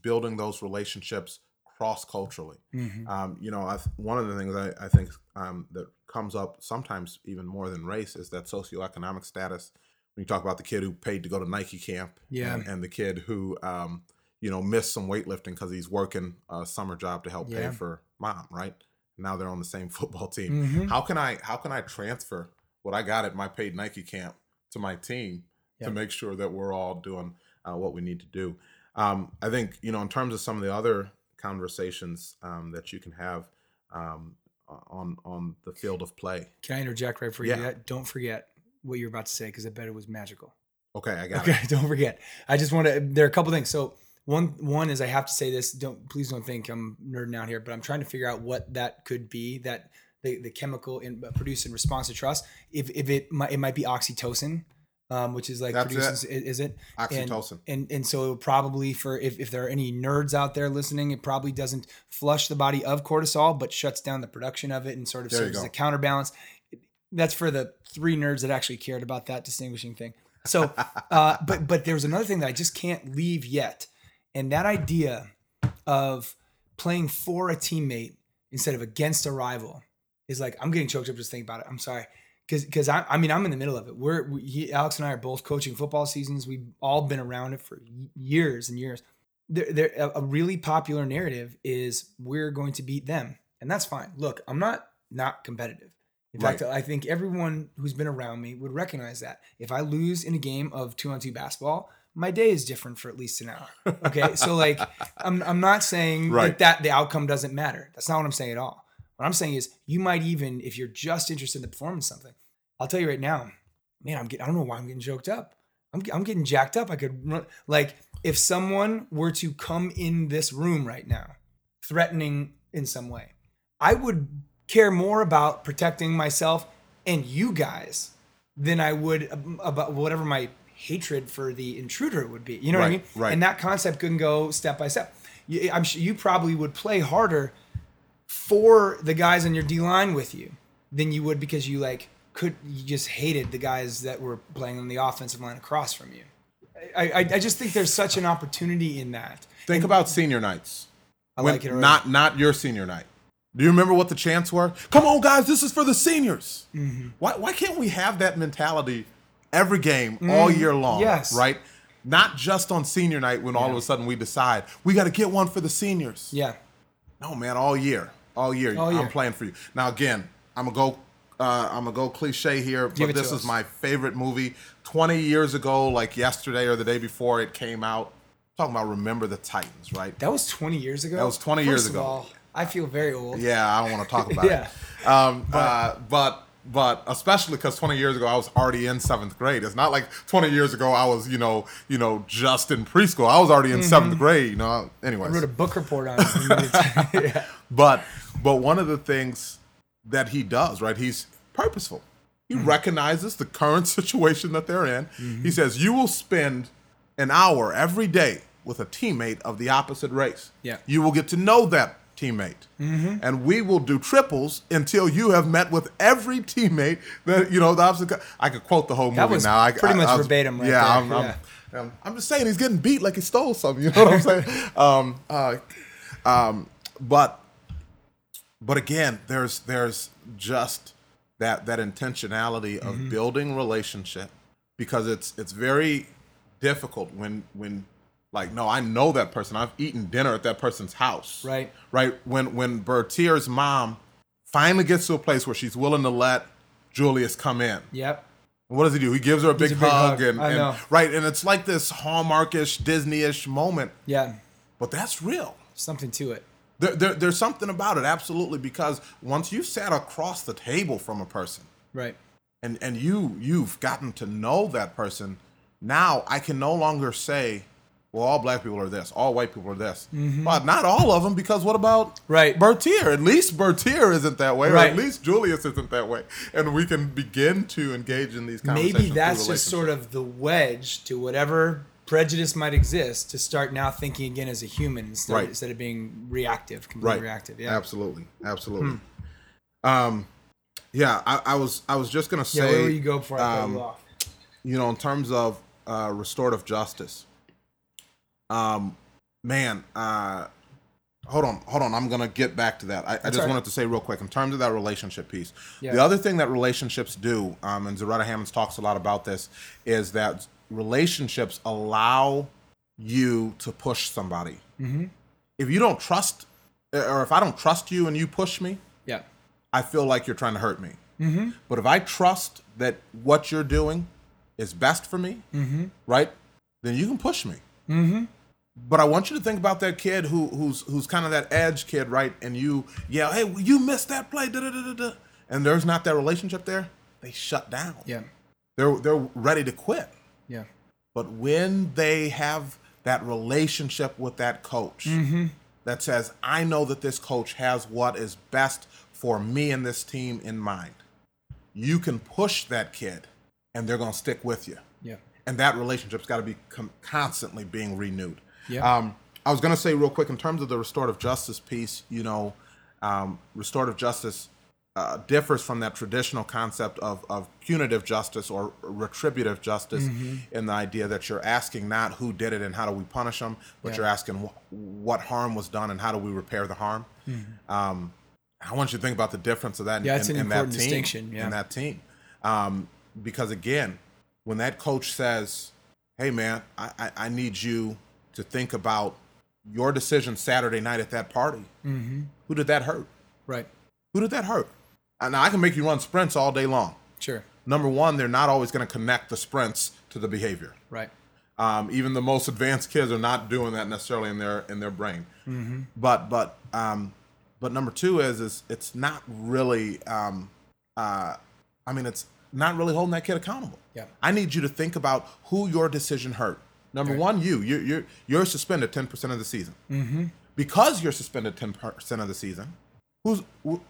building those relationships cross culturally. Mm-hmm. Um, you know, I, th- one of the things I, I think um, that comes up sometimes even more than race is that socioeconomic status. When you talk about the kid who paid to go to Nike camp, Yeah. and, and the kid who, um, you know, missed some weightlifting because he's working a summer job to help Yeah. pay for mom, right? Now they're on the same (laughs) football team. Mm-hmm. How can I how can I transfer what I got at my paid Nike camp to my team Yeah. to make sure that we're all doing uh, what we need to do? Um, I think you know in terms of some of the other conversations um, that you can have um, on on the field of play. Can I interject right for you Yeah. Don't forget what you're about to say because I bet it was magical. Okay, I got it. Okay, it. (laughs) don't forget. I just want to. There are a couple things. So one one is I have to say this. Don't please don't think I'm nerding out here, but I'm trying to figure out what that could be. That the, the chemical in, produced in response to trust. If if it might it might be oxytocin, um, which is like That's produces is, is it Oxytocin. and and so probably for if, if there are any nerds out there listening, it probably doesn't flush the body of cortisol, but shuts down the production of it and sort of There serves as a counterbalance. That's for the three nerds that actually cared about that distinguishing thing. So, (laughs) uh, but but there's another thing that I just can't leave yet, and that idea of playing for a teammate instead of against a rival is like I'm getting choked up just thinking about it. I'm sorry. Because, because I, I mean, I'm in the middle of it. We're we, he, Alex and I are both coaching football seasons. We've all been around it for years and years. There, there, a, really popular narrative is we're going to beat them, and that's fine. Look, I'm not not competitive. In fact, I think everyone who's been around me would recognize that. If I lose in a game of two on two basketball, my day is different for at least an hour. Okay, (laughs) so like, I'm I'm not saying Right. like that the outcome doesn't matter. That's not what I'm saying at all. What I'm saying is you might even, if you're just interested in the performance something, I'll tell you right now, man, I'm getting, I don't know why I'm getting choked up. I'm, I'm getting jacked up. I could run, like, if someone were to come in this room right now, threatening in some way, I would care more about protecting myself and you guys than I would about whatever my hatred for the intruder would be. You know what I mean? right. And that concept can go step by step. You, eh, I'm sure you probably would play harder for the guys on your D line with you than you would because you like could you just hated the guys that were playing on the offensive line across from you. I I, I just think there's such an opportunity in that. Think about senior nights. I When- like it. already. not not your senior night. Do you remember what the chants were? Come on, guys, this is for the seniors. Mm-hmm. Why why can't we have that mentality every game all year long? Mm, yes. right. Not just on senior night when all of a sudden we decide we got to get one for the seniors. yeah. No, man, all year, all year, All year. I'm playing for you. Now, again, I'm gonna go. Uh, I'm gonna go cliche here, Give but this is us. my favorite movie. 20 years ago, like yesterday or the day before it came out. Talking about Remember the Titans, right? That was 20 years ago. That was 20 years First of ago. all, I feel very old. Yeah, I don't want to talk about (laughs) Yeah. it. Um, but, uh, but but especially because 20 years ago I was already in seventh grade. It's not like 20 years ago I was you know you know just in preschool. I was already in seventh grade. You know. anyway. Mm-hmm. I wrote a book report on it. (laughs) (laughs) yeah. but but one of the things that he does right he's purposeful He recognizes the current (laughs) situation that they're in. He says, You will spend an hour every day with a teammate of the opposite race. Yeah. You will get to know that teammate. And we will do triples until you have met with every teammate that, you know, the opposite. I could quote the whole movie was now. I, pretty I- much I was- verbatim right yeah, I'm, I'm- yeah. I'm, I'm just saying he's getting beat like he stole something. You know what I'm (laughs) saying? um, uh, um, but but again, there's there's just that that intentionality of Mm-hmm. building relationship because it's it's very difficult when when like no, I know that person. I've eaten dinner at that person's house. Right. Right. When when Bertier's mom finally gets to a place where she's willing to let Julius come in. Yep. What does he do? He gives her a big, a big hug, hug. and, I and- know. right, and it's like this Hallmarkish, Disney-ish moment, Yeah. but that's real. Something to it. There, there, there's something about it, absolutely, because once you sat across the table from a person, Right. and and you you've gotten to know that person, now I can no longer say, well, all black people are this, all white people are this, but not all of them, because what about Mm-hmm. Right. Bertier? At least Bertier isn't that way, or Right. at least Julius isn't that way, and we can begin to engage in these conversations. Maybe that's just sort of the wedge to whatever prejudice might exist to start now thinking again as a human instead, Right. instead of being reactive, completely right reactive. Yeah. Hmm. absolutely absolutely um yeah I, I was i was just gonna say. Yeah, say where will you go before I um, you off? you know in terms of uh restorative justice um man uh hold on hold on i'm gonna get back to that i, I just right. wanted to say real quick in terms of that relationship piece Yeah. the other thing that relationships do um and zaretta hammonds talks a lot about this is that relationships allow you to push somebody Mm-hmm. if you don't trust or if i don't trust you and you push me Yeah. I feel like you're trying to hurt me. Mm-hmm. But if I trust that what you're doing is best for me, Mm-hmm. right, then you can push me. Mm-hmm. But I want you to think about that kid who who's who's kind of that edge kid, right? And you yell, "Hey, you missed that play!" Da, da, da, da, da. And there's not that relationship there. They shut down. Yeah. They're they're ready to quit. Yeah. But when they have that relationship with that coach that says, I know that this coach has what is best for me and this team in mind, you can push that kid and they're going to stick with you. Yeah. And that relationship's got to be com- constantly being renewed. Yeah. Um, I was going to say real quick in terms of the restorative justice piece, you know, um, restorative justice uh, differs from that traditional concept of, of punitive justice or retributive justice Mm-hmm. in the idea that you're asking not who did it and how do we punish them, but Yeah. you're asking wh- what harm was done and how do we repair the harm. Um, I want you to think about the difference of that. Mm-hmm. Yeah, in, it's an in important that team, distinction, yeah. In that team, um, because again, when that coach says, "Hey, man, I, I, I need you to think about your decision Saturday night at that party," Mm-hmm. who did that hurt? Right. Who did that hurt? And I can make you run sprints all day long. Sure. Number one, they're not always going to connect the sprints to the behavior. Right. Um, even the most advanced kids are not doing that necessarily in their in their brain. But but um, but number two is is it's not really. Um, uh, I mean, it's not really holding that kid accountable. Yeah. I need you to think about who your decision hurt. Number one, you you're you're, you're suspended ten percent of the season. Mm-hmm. Because you're suspended ten percent of the season, who's who,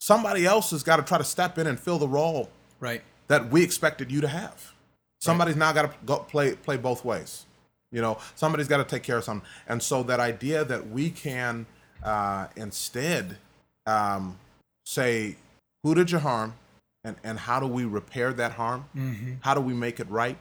somebody else has got to try to step in and fill the role Right. that we expected you to have. Somebody's now got to go play play both ways. You know, somebody's got to take care of something. And so that idea that we can uh, instead um, say, who did you harm, and and how do we repair that harm? How do we make it right?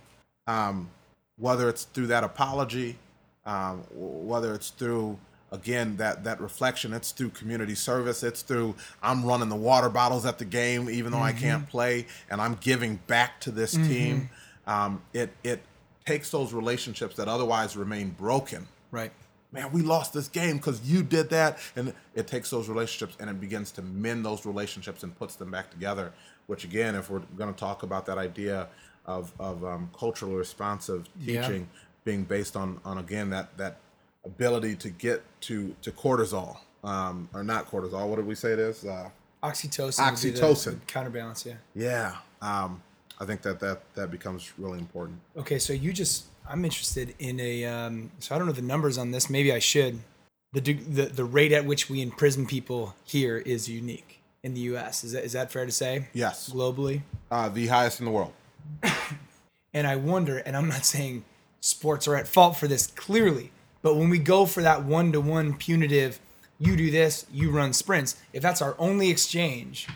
Um, whether it's through that apology, um, whether it's through again that that reflection it's through community service it's through i'm running the water bottles at the game even though i can't play and i'm giving back to this team um, it it takes those relationships that otherwise remain broken Right. man we lost this game because you did that and it takes those relationships and it begins to mend those relationships and puts them back together which again if we're going to talk about that idea of, of um, culturally responsive Yeah. teaching being based on on again that that ability to get to to cortisol um, or not cortisol what did we say it is uh, Oxytocin. would be the- Oxytocin. counterbalance. Yeah. yeah um, i think that that that becomes really important Okay, so you just I'm interested in a um, so I don't know the numbers on this. Maybe I should. The, the the rate at which we imprison people here is unique. in the U.S. Is that is that fair to say? Yes, Globally, uh, the highest in the world. (laughs) and I wonder, and I'm not saying sports are at fault for this clearly, but when we go for that one to one punitive, you do this, you run sprints. If that's our only exchange,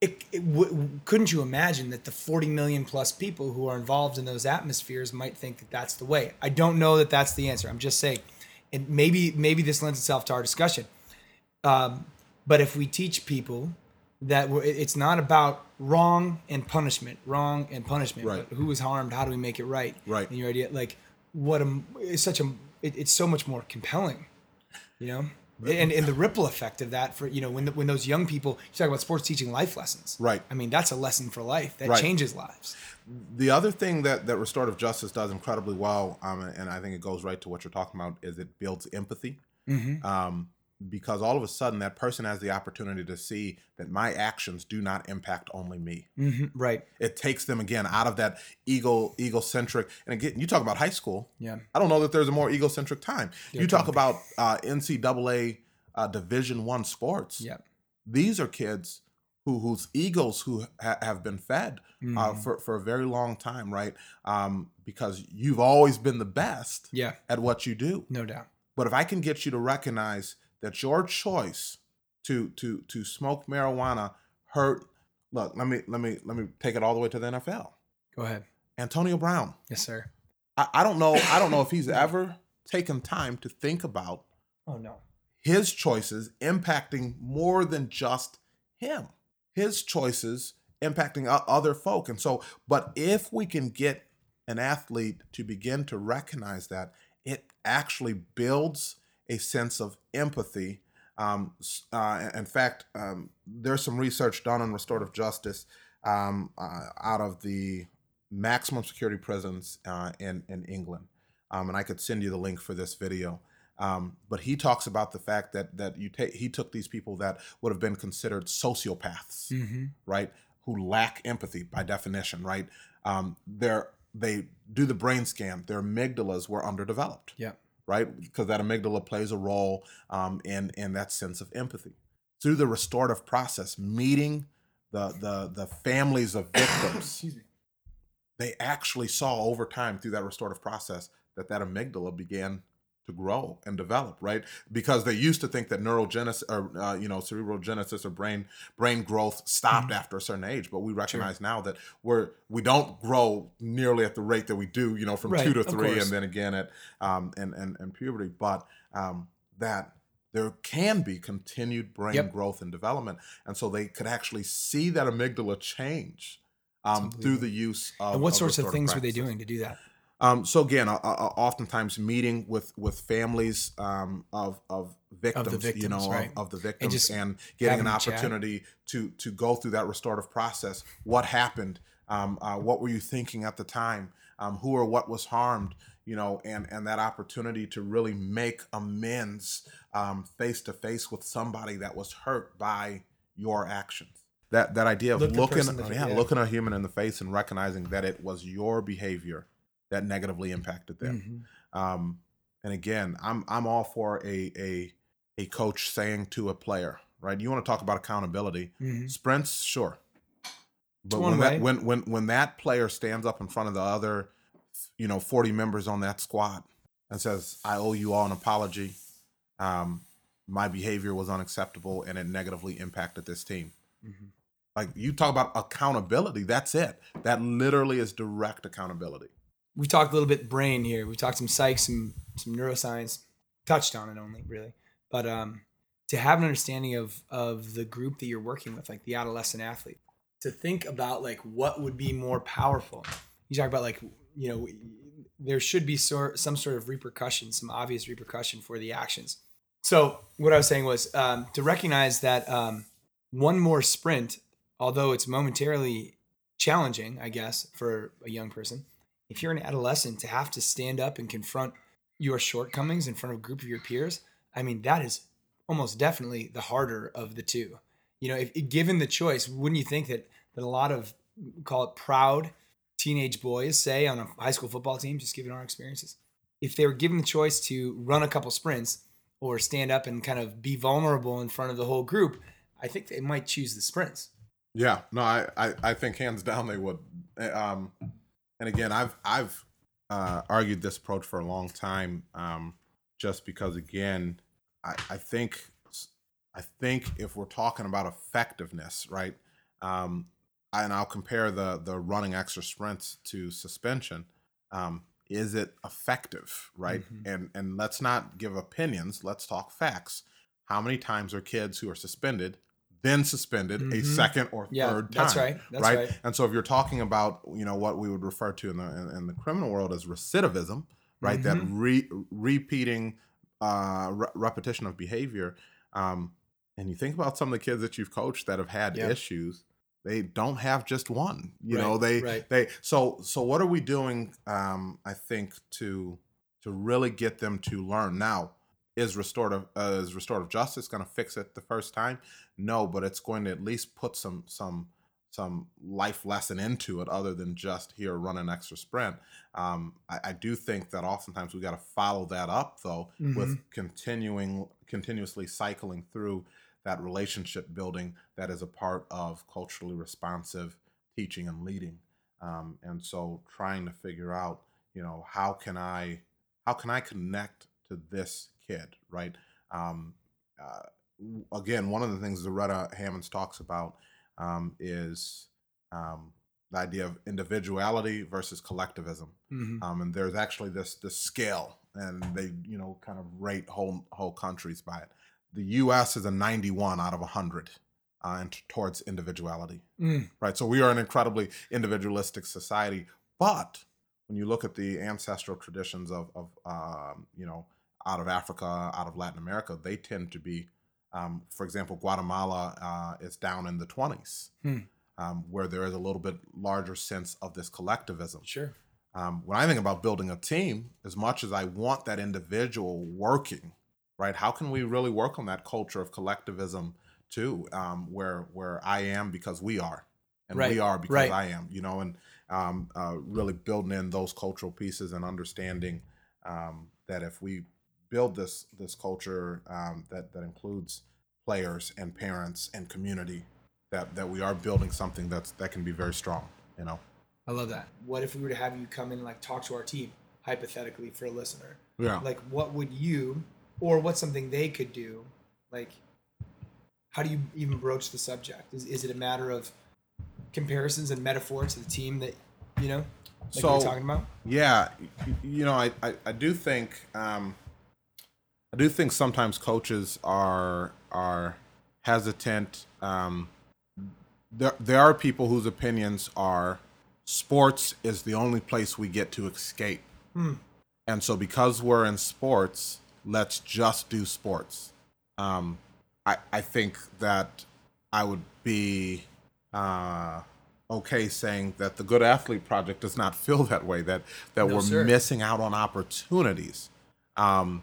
it, it w- couldn't you imagine that the 40 million plus people who are involved in those atmospheres might think that that's the way? I don't know that that's the answer. I'm just saying, and maybe maybe this lends itself to our discussion. Um, but if we teach people that we're, it's not about wrong and punishment, wrong and punishment, Right. but who was harmed, how do we make it right? Right. And your idea, like, what a, it's such a, it, it's so much more compelling, you know? And, and the ripple effect of that for, you know, when, the, when those young people, you talk about sports teaching life lessons. Right. I mean, that's a lesson for life that Right. changes lives. The other thing that, that restorative justice does incredibly well, um, and I think it goes right to what you're talking about, is it builds empathy. Um, because all of a sudden, that person has the opportunity to see that my actions do not impact only me. hmm Right. It takes them again out of that ego egocentric. And again, you talk about high school. Yeah. I don't know that there's a more egocentric time. you talk about uh, NCAA uh, Division One sports. Yeah. these are kids who whose egos who ha- have been fed uh, Mm-hmm. for for a very long time, right? Um, because you've always been the best Yeah. at what you do. No doubt. But if I can get you to recognize that your choice to to to smoke marijuana hurt, look, let me let me let me take it all the way to the NFL. Go ahead. Antonio Brown. Yes, sir. I, I don't know. I don't know if he's ever taken time to think about Oh, no. his choices impacting more than just him his choices impacting other folk and so but if we can get an athlete to begin to recognize that it actually builds a sense of empathy um, uh, in fact um, there's some research done on restorative justice um, uh, out of the maximum security prisons uh, in, in england um, and i could send you the link for this video um, but he talks about the fact that that you take he took these people that would have been considered sociopaths, Mm-hmm. right, who lack empathy by definition, right. Um, they're they do the brain scan. Their amygdalas were underdeveloped, Yeah. Right, because that amygdala plays a role um, in in that sense of empathy. Through the restorative process, meeting the the the families of victims, (coughs) they actually saw over time through that restorative process that that amygdala began to grow and develop right because they used to think that neurogenesis or uh, you know cerebral genesis or brain brain growth stopped Mm-hmm. after a certain age but we recognize now that we're we don't grow nearly at the rate that we do you know from Right, two to three and then again at um and and, and puberty but um that there can be continued brain Yep. growth and development and so they could actually see that amygdala change um, through the use of And what of sorts of things were they doing to do that? Um, so again, uh, uh, oftentimes meeting with with families um, of of victims, you victims, know, right. of, of the victims, just and, getting an a chat. opportunity to to go through that restorative process. What happened? Um, uh, what were you thinking at the time? Um, who or what was harmed? You know, and and that opportunity to really make amends face to face with somebody that was hurt by your actions. That that idea of Look looking, person in the- yeah, yeah. looking a human in the face and recognizing that it was your behavior that negatively impacted them. Mhm. Um, and again, I'm I'm all for a a a coach saying to a player, right? You want to talk about accountability? Mhm. Sprints, sure, but when way. that when when when that player stands up in front of the other, you know, 40 members on that squad and says, "I owe you all an apology. Um, my behavior was unacceptable and it negatively impacted this team." Mhm. Like you talk about accountability, that's it. That literally is direct accountability. We talked a little bit brain here. We talked some psych, some some neuroscience, touched on it only really, but um, to have an understanding of of the group that you're working with, like the adolescent athlete, to think about like what would be more powerful. You talk about like you know there should be sort some sort of repercussion, some obvious repercussion for the actions. So what I was saying was um, to recognize that um, one more sprint, although it's momentarily challenging, I guess, for a young person, if you're an adolescent to have to stand up and confront your shortcomings in front of a group of your peers, I mean, that is almost definitely the harder of the two. You know, if given the choice, wouldn't you think that that a lot of call it proud teenage boys say on a high school football team, just given our experiences, if they were given the choice to run a couple sprints or stand up and kind of be vulnerable in front of the whole group, I think they might choose the sprints. Yeah, no, I, I, I think hands down they would. Um, and again, I've I've uh, argued this approach for a long time, um, just because again, I, I think I think if we're talking about effectiveness, right, um, and I'll compare the the running extra sprints to suspension. Um, is it effective, right? Mhm. And and let's not give opinions. Let's talk facts. How many times are kids who are suspended then suspended a Mhm. second or Yeah, third time? that's right. That's right? right. And so if you're talking about you know what we would refer to in the in, in the criminal world as recidivism, right? That Mm-hmm. re, repeating uh, re- repetition of behavior. Um, and you think about some of the kids that you've coached that have had Yeah. issues. They don't have just one. You know, they right. they so so what are we doing? Um, I think to to really get them to learn now. Is restorative uh, is restorative justice going to fix it the first time? No, but it's going to at least put some some some life lesson into it other than just here run an extra sprint. Um, I, I do think that oftentimes we got to follow that up though with continuing continuously cycling through that relationship building that is a part of culturally responsive teaching and leading. Um, and so trying to figure out, you know, how can I how can I connect to this kid, right? Um, uh, again, one of the things Zaretta Hammonds talks about um, is um, the idea of individuality versus collectivism. Mhm. Um, and there's actually this this scale, and they you know kind of rate whole whole countries by it. The U.S. is a 91 out of 100 uh, and towards individuality, Mm. right? So we are an incredibly individualistic society. But when you look at the ancestral traditions of of um, you know out of Africa, out of Latin America, they tend to be, um, for example, Guatemala uh, is down in the 20s, Hmm. um, where there is a little bit larger sense of this collectivism Sure. um, when I think about building a team, as much as I want that individual working, right? How can we really work on that culture of collectivism too, um, where where I am because we are, and Right, we are because right. I am, you know, and um, uh, really building in those cultural pieces and understanding um, that if we build this this culture um, that that includes players and parents and community, that that we are building something that's that can be very strong, you know. I love that. What if we were to have you come in and like talk to our team, hypothetically, for a listener? Yeah. Like, what would you, or what's something they could do? Like, how do you even broach the subject? Is, is it a matter of comparisons and metaphor to the team that, you know, like we So- were talking about? Yeah, you know, I, I, I do think um, I do think sometimes coaches are are hesitant. Um, there there are people whose opinions are sports is the only place we get to escape, Hmm. and so because we're in sports, let's just do sports. Um, I I think that I would be uh, okay saying that the Good Athlete Project does not feel that way. That that No, we're sir. missing out on opportunities um,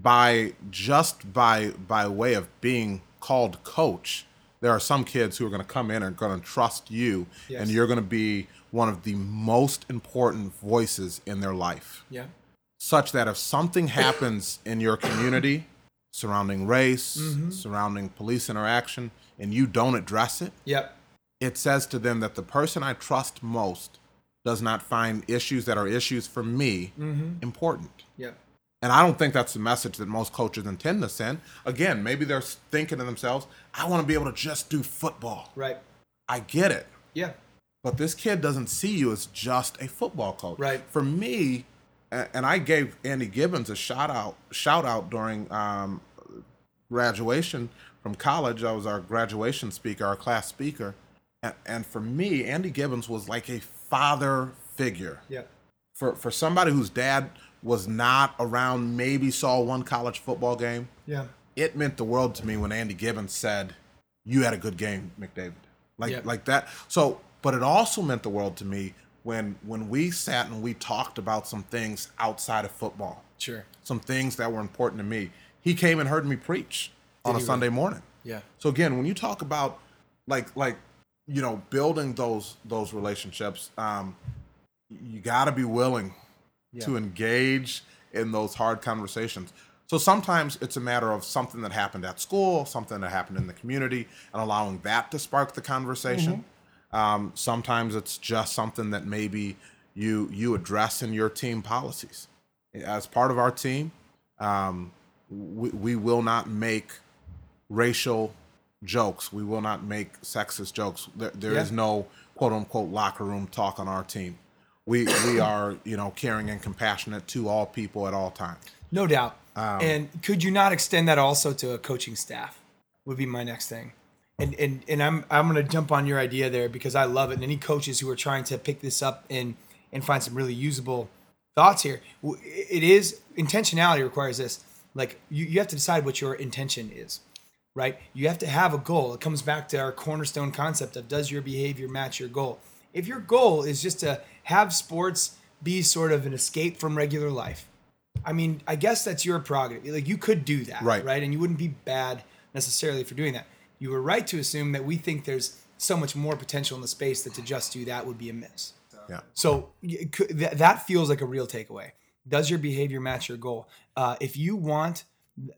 by just by by way of being called coach. There are some kids who are going to come in and going to trust you, Yes. and you're going to be one of the most important voices in their life Yeah. such that if something happens in your community surrounding race, Mm-hmm. surrounding police interaction, and you don't address it, Yep. it says to them that the person I trust most does not find issues that are issues for me Mm-hmm. important. And I don't think that's the message that most coaches intend to send. Again, maybe they're thinking to themselves, I want to be able to just do football. Right. I get it. Yeah. But this kid doesn't see you as just a football coach. Right. For me, and I gave Andy Gibbons a shout out shout out during um, graduation from college. I was our graduation speaker, our class speaker. And, and for me, Andy Gibbons was like a father figure. Yep. For for somebody whose dad was not around, maybe saw one college football game, Yeah. it meant the world to me when Andy Gibbons said, "You had a good game, McDavid." Like Yep. like that. So, but it also meant the world to me when when we sat and we talked about some things outside of football, Sure. some things that were important to me. He came and heard me preach on a Sunday morning. Yeah. So again, when you talk about like like you know building those those relationships, um, you got to be willing to engage in those hard conversations. So sometimes it's a matter of something that happened at school, something that happened in the community, and allowing that to spark the conversation. Um, sometimes it's just something that maybe you you address in your team policies. As part of our team, um, we, we will not make racial jokes. We will not make sexist jokes. There, there is Yeah. no quote unquote locker room talk on our team. We we are you know caring and compassionate to all people at all times. No doubt. Um, and could you not extend that also to a coaching staff? Would be my next thing. And and and I'm I'm gonna jump on your idea there because I love it. And any coaches who are trying to pick this up and and find some really usable thoughts here, it is intentionality requires this. Like you, you have to decide what your intention is, right? You have to have a goal. It comes back to our cornerstone concept of does your behavior match your goal? If your goal is just to have sports be sort of an escape from regular life, I mean, I guess that's your prerogative. Like you could do that, Right. Right, and you wouldn't be bad necessarily for doing that. You were right to assume that we think there's so much more potential in the space that to just do that would be a miss. Yeah. So y- c- th- that feels like a real takeaway. Does your behavior match your goal? Uh, if you want,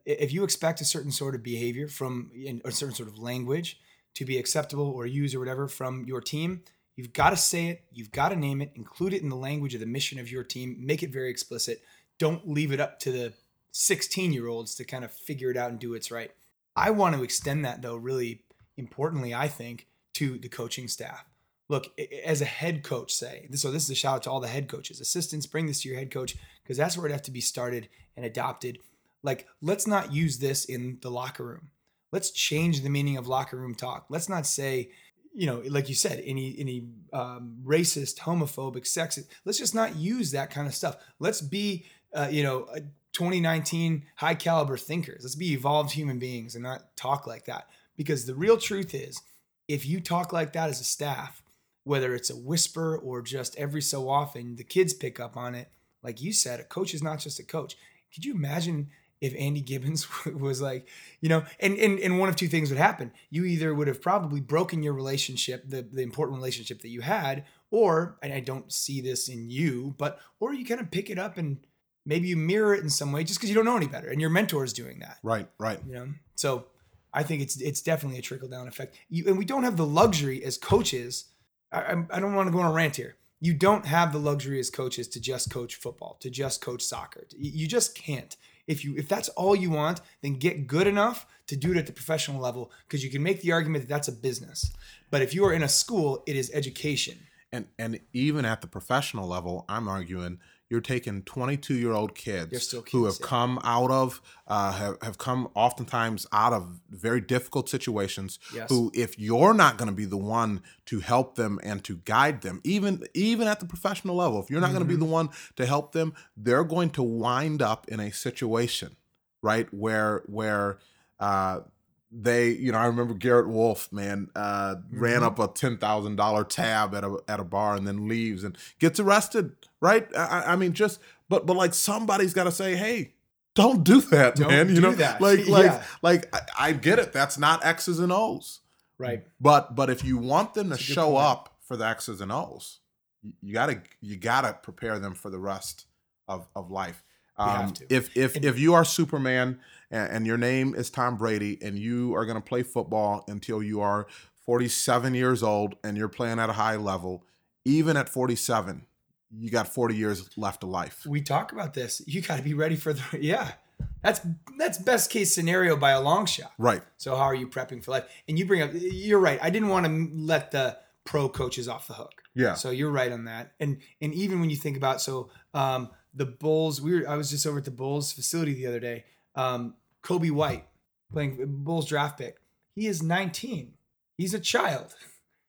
if you expect a certain sort of behavior from a certain sort of language to be acceptable or used or whatever from your team, you've got to say it. You've got to name it. Include it in the language of the mission of your team. Make it very explicit. Don't leave it up to the 16 year olds to kind of figure it out and do what's right. I want to extend that though, really importantly, I think, to the coaching staff. Look, as a head coach, say, so this is a shout out to all the head coaches, assistants, bring this to your head coach because that's where it has to be started and adopted. Like, let's not use this in the locker room. Let's change the meaning of locker room talk. Let's not say, you know, like you said, any any um, racist, homophobic, sexist. Let's just not use that kind of stuff. Let's be, uh, you know, a 2019 high caliber thinkers. Let's be evolved human beings and not talk like that. Because the real truth is, if you talk like that as a staff, whether it's a whisper or just every so often, the kids pick up on it. Like you said, a coach is not just a coach. Could you imagine if Andy Gibbons (laughs) was like, you know, and, and, and one of two things would happen. You either would have probably broken your relationship, the, the important relationship that you had, or, and I don't see this in you, but, or you kind of pick it up and maybe you mirror it in some way just because you don't know any better and your mentor is doing that. Right, right. you know? So i think it's it's definitely a trickle down effect. You, and we don't have the luxury as coaches I, I'm- don't want to go on a rant here. You don't have the luxury as coaches to just coach football to just coach soccer. You just can't if you if that's all you want then get good enough to do it at the professional level because you can make the argument that that's a business. But if you are in a school it is education. And and even at the professional level, I'm arguing you're taking 22 year old kids, who have yeah. come out of uh, have have come oftentimes out of very difficult situations. Yes. Who, if you're not going to be the one to help them and to guide them, even even at the professional level, if you're not going to be Mm-hmm. the one to help them, they're going to wind up in a situation, right, where where uh, they, you know, I remember Garrett Wolfe, man, uh, ran Mm-hmm. up a ten thousand dollar tab at a at a bar and then leaves and gets arrested, right? I, I- mean, just but but like somebody's got to say, hey, don't do that, Don't man. You do know, that. like (laughs) like Yeah. like I, I get it. That's not X's and O's, right but but if you want them to That's good show point. up for the X's and O's, you, gotta you gotta prepare them for the rest of of life. Um, to. If if And- if you are Superman and, and your name is Tom Brady and you are gonna play football until you are 47 years old and you're playing at a high level, even at 47, you got 40 years left of life. we talk about this you got to be ready for the yeah that's that's best case scenario by a long shot Right. So how are you prepping for life? And you bring up, you're right. I didn't want to let the pro coaches off the hook. Yeah. So you're right on that. And and even when you think about so um, the Bulls, we were I was just over at the Bulls facility the other day. Um, Coby White playing Bulls draft pick. He is 19. He's a child. (laughs)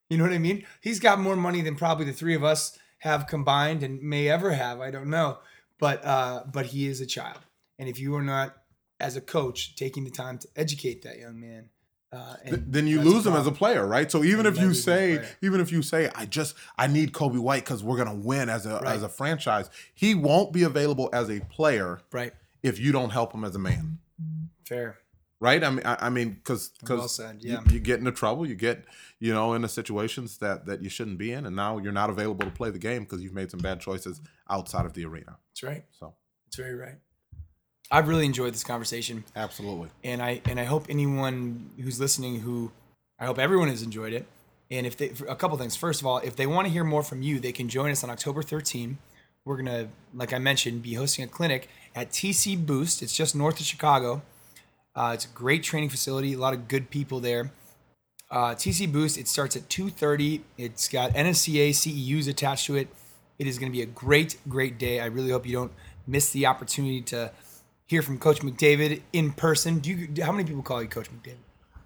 You know what I mean? He's got more money than probably the three of us have combined and may ever have. I don't know. But uh, but he is a child. And if you are not as a coach taking the time to educate that young man, uh, Th- then you lose him as a player, right? So even if you lose him as a say, even if you say, I just I need Coby White because we're gonna win as a Right. as a franchise, he won't be available as a player right. If you don't help him as a man, Fair. right? I mean, I, I mean, because because Well said, you, you get into trouble, you get you know into situations that that you shouldn't be in, and now you're not available to play the game because you've made some bad choices outside of the arena. That's right. So That's very right. I've really enjoyed this conversation, Absolutely. and I and I hope anyone who's listening who I hope everyone has enjoyed it. And if they a couple things. First of all, if they want to hear more from you, they can join us on October 13. We're gonna, like I mentioned, be hosting a clinic at TC Boost. It's just north of Chicago. Uh, it's a great training facility. A lot of good people there. Uh, TC Boost. It starts at 2:30. It's got NSCA CEUs attached to it. It is going to be a great, great day. I really hope you don't miss the opportunity to hear from Coach McDavid in person. Do you? How many people call you Coach McDavid?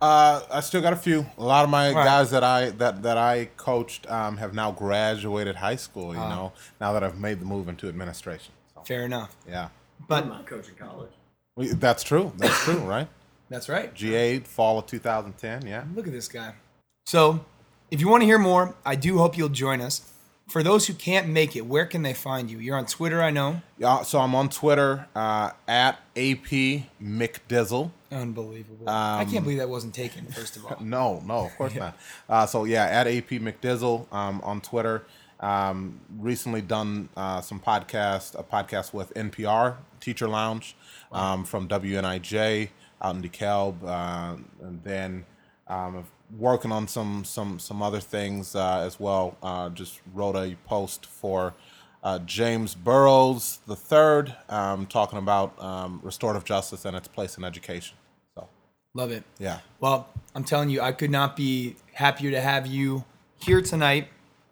Uh, I still got a few. A lot of my right. guys that I that that I coached um, have now graduated high school. You know, now that I've made the move into administration. So, Fair enough. yeah, But I'm not coaching college. We- that's true. That's (coughs) true, right? that's right. GA fall of 2010. Yeah. Look at this guy. So, if you want to hear more, I do hope you'll join us. For those who can't make it, where can they find you? You're on Twitter, I know. Yeah. So I'm on Twitter uh, at AP McDizzle. Unbelievable. I can't believe that wasn't taken, first of all. (laughs) No, no, of course (laughs) not. Uh, so yeah, at AP McDizzle um, on Twitter. Um, recently done uh, some podcast, a podcast with NPR Teacher Lounge um, from WNIJ out in DeKalb, uh, and then um, working on some some some other things uh, as well. Uh, just wrote a post for. Uh, James Burrows the third, um, talking about um, restorative justice and its place in education. So, Love it. yeah, Well, I'm telling you, I could not be happier to have you here tonight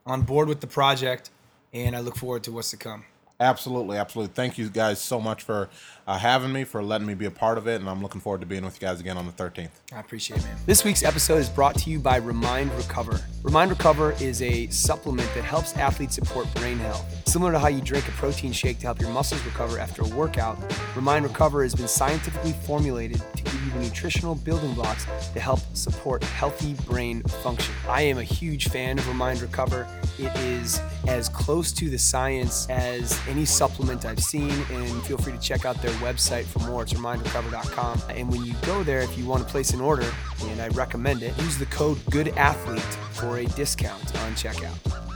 on board with the project, and I look forward to what's to come. Absolutely, absolutely. Thank you guys so much for uh, having me, for letting me be a part of it, and I'm looking forward to being with you guys again on the 13th. I appreciate it, man. This week's episode is brought to you by Remind Recover. Remind Recover is a supplement that helps athletes support brain health. Similar to how you drink a protein shake to help your muscles recover after a workout, Remind Recover has been scientifically formulated to give you the nutritional building blocks to help support healthy brain function. I am a huge fan of Remind Recover. It is as close to the science as any supplement I've seen, and feel free to check out their website for more. It's remindrecover.com. And when you go there, if you want to place an order, and I recommend it, use the code GOODATHLETE for a discount on checkout.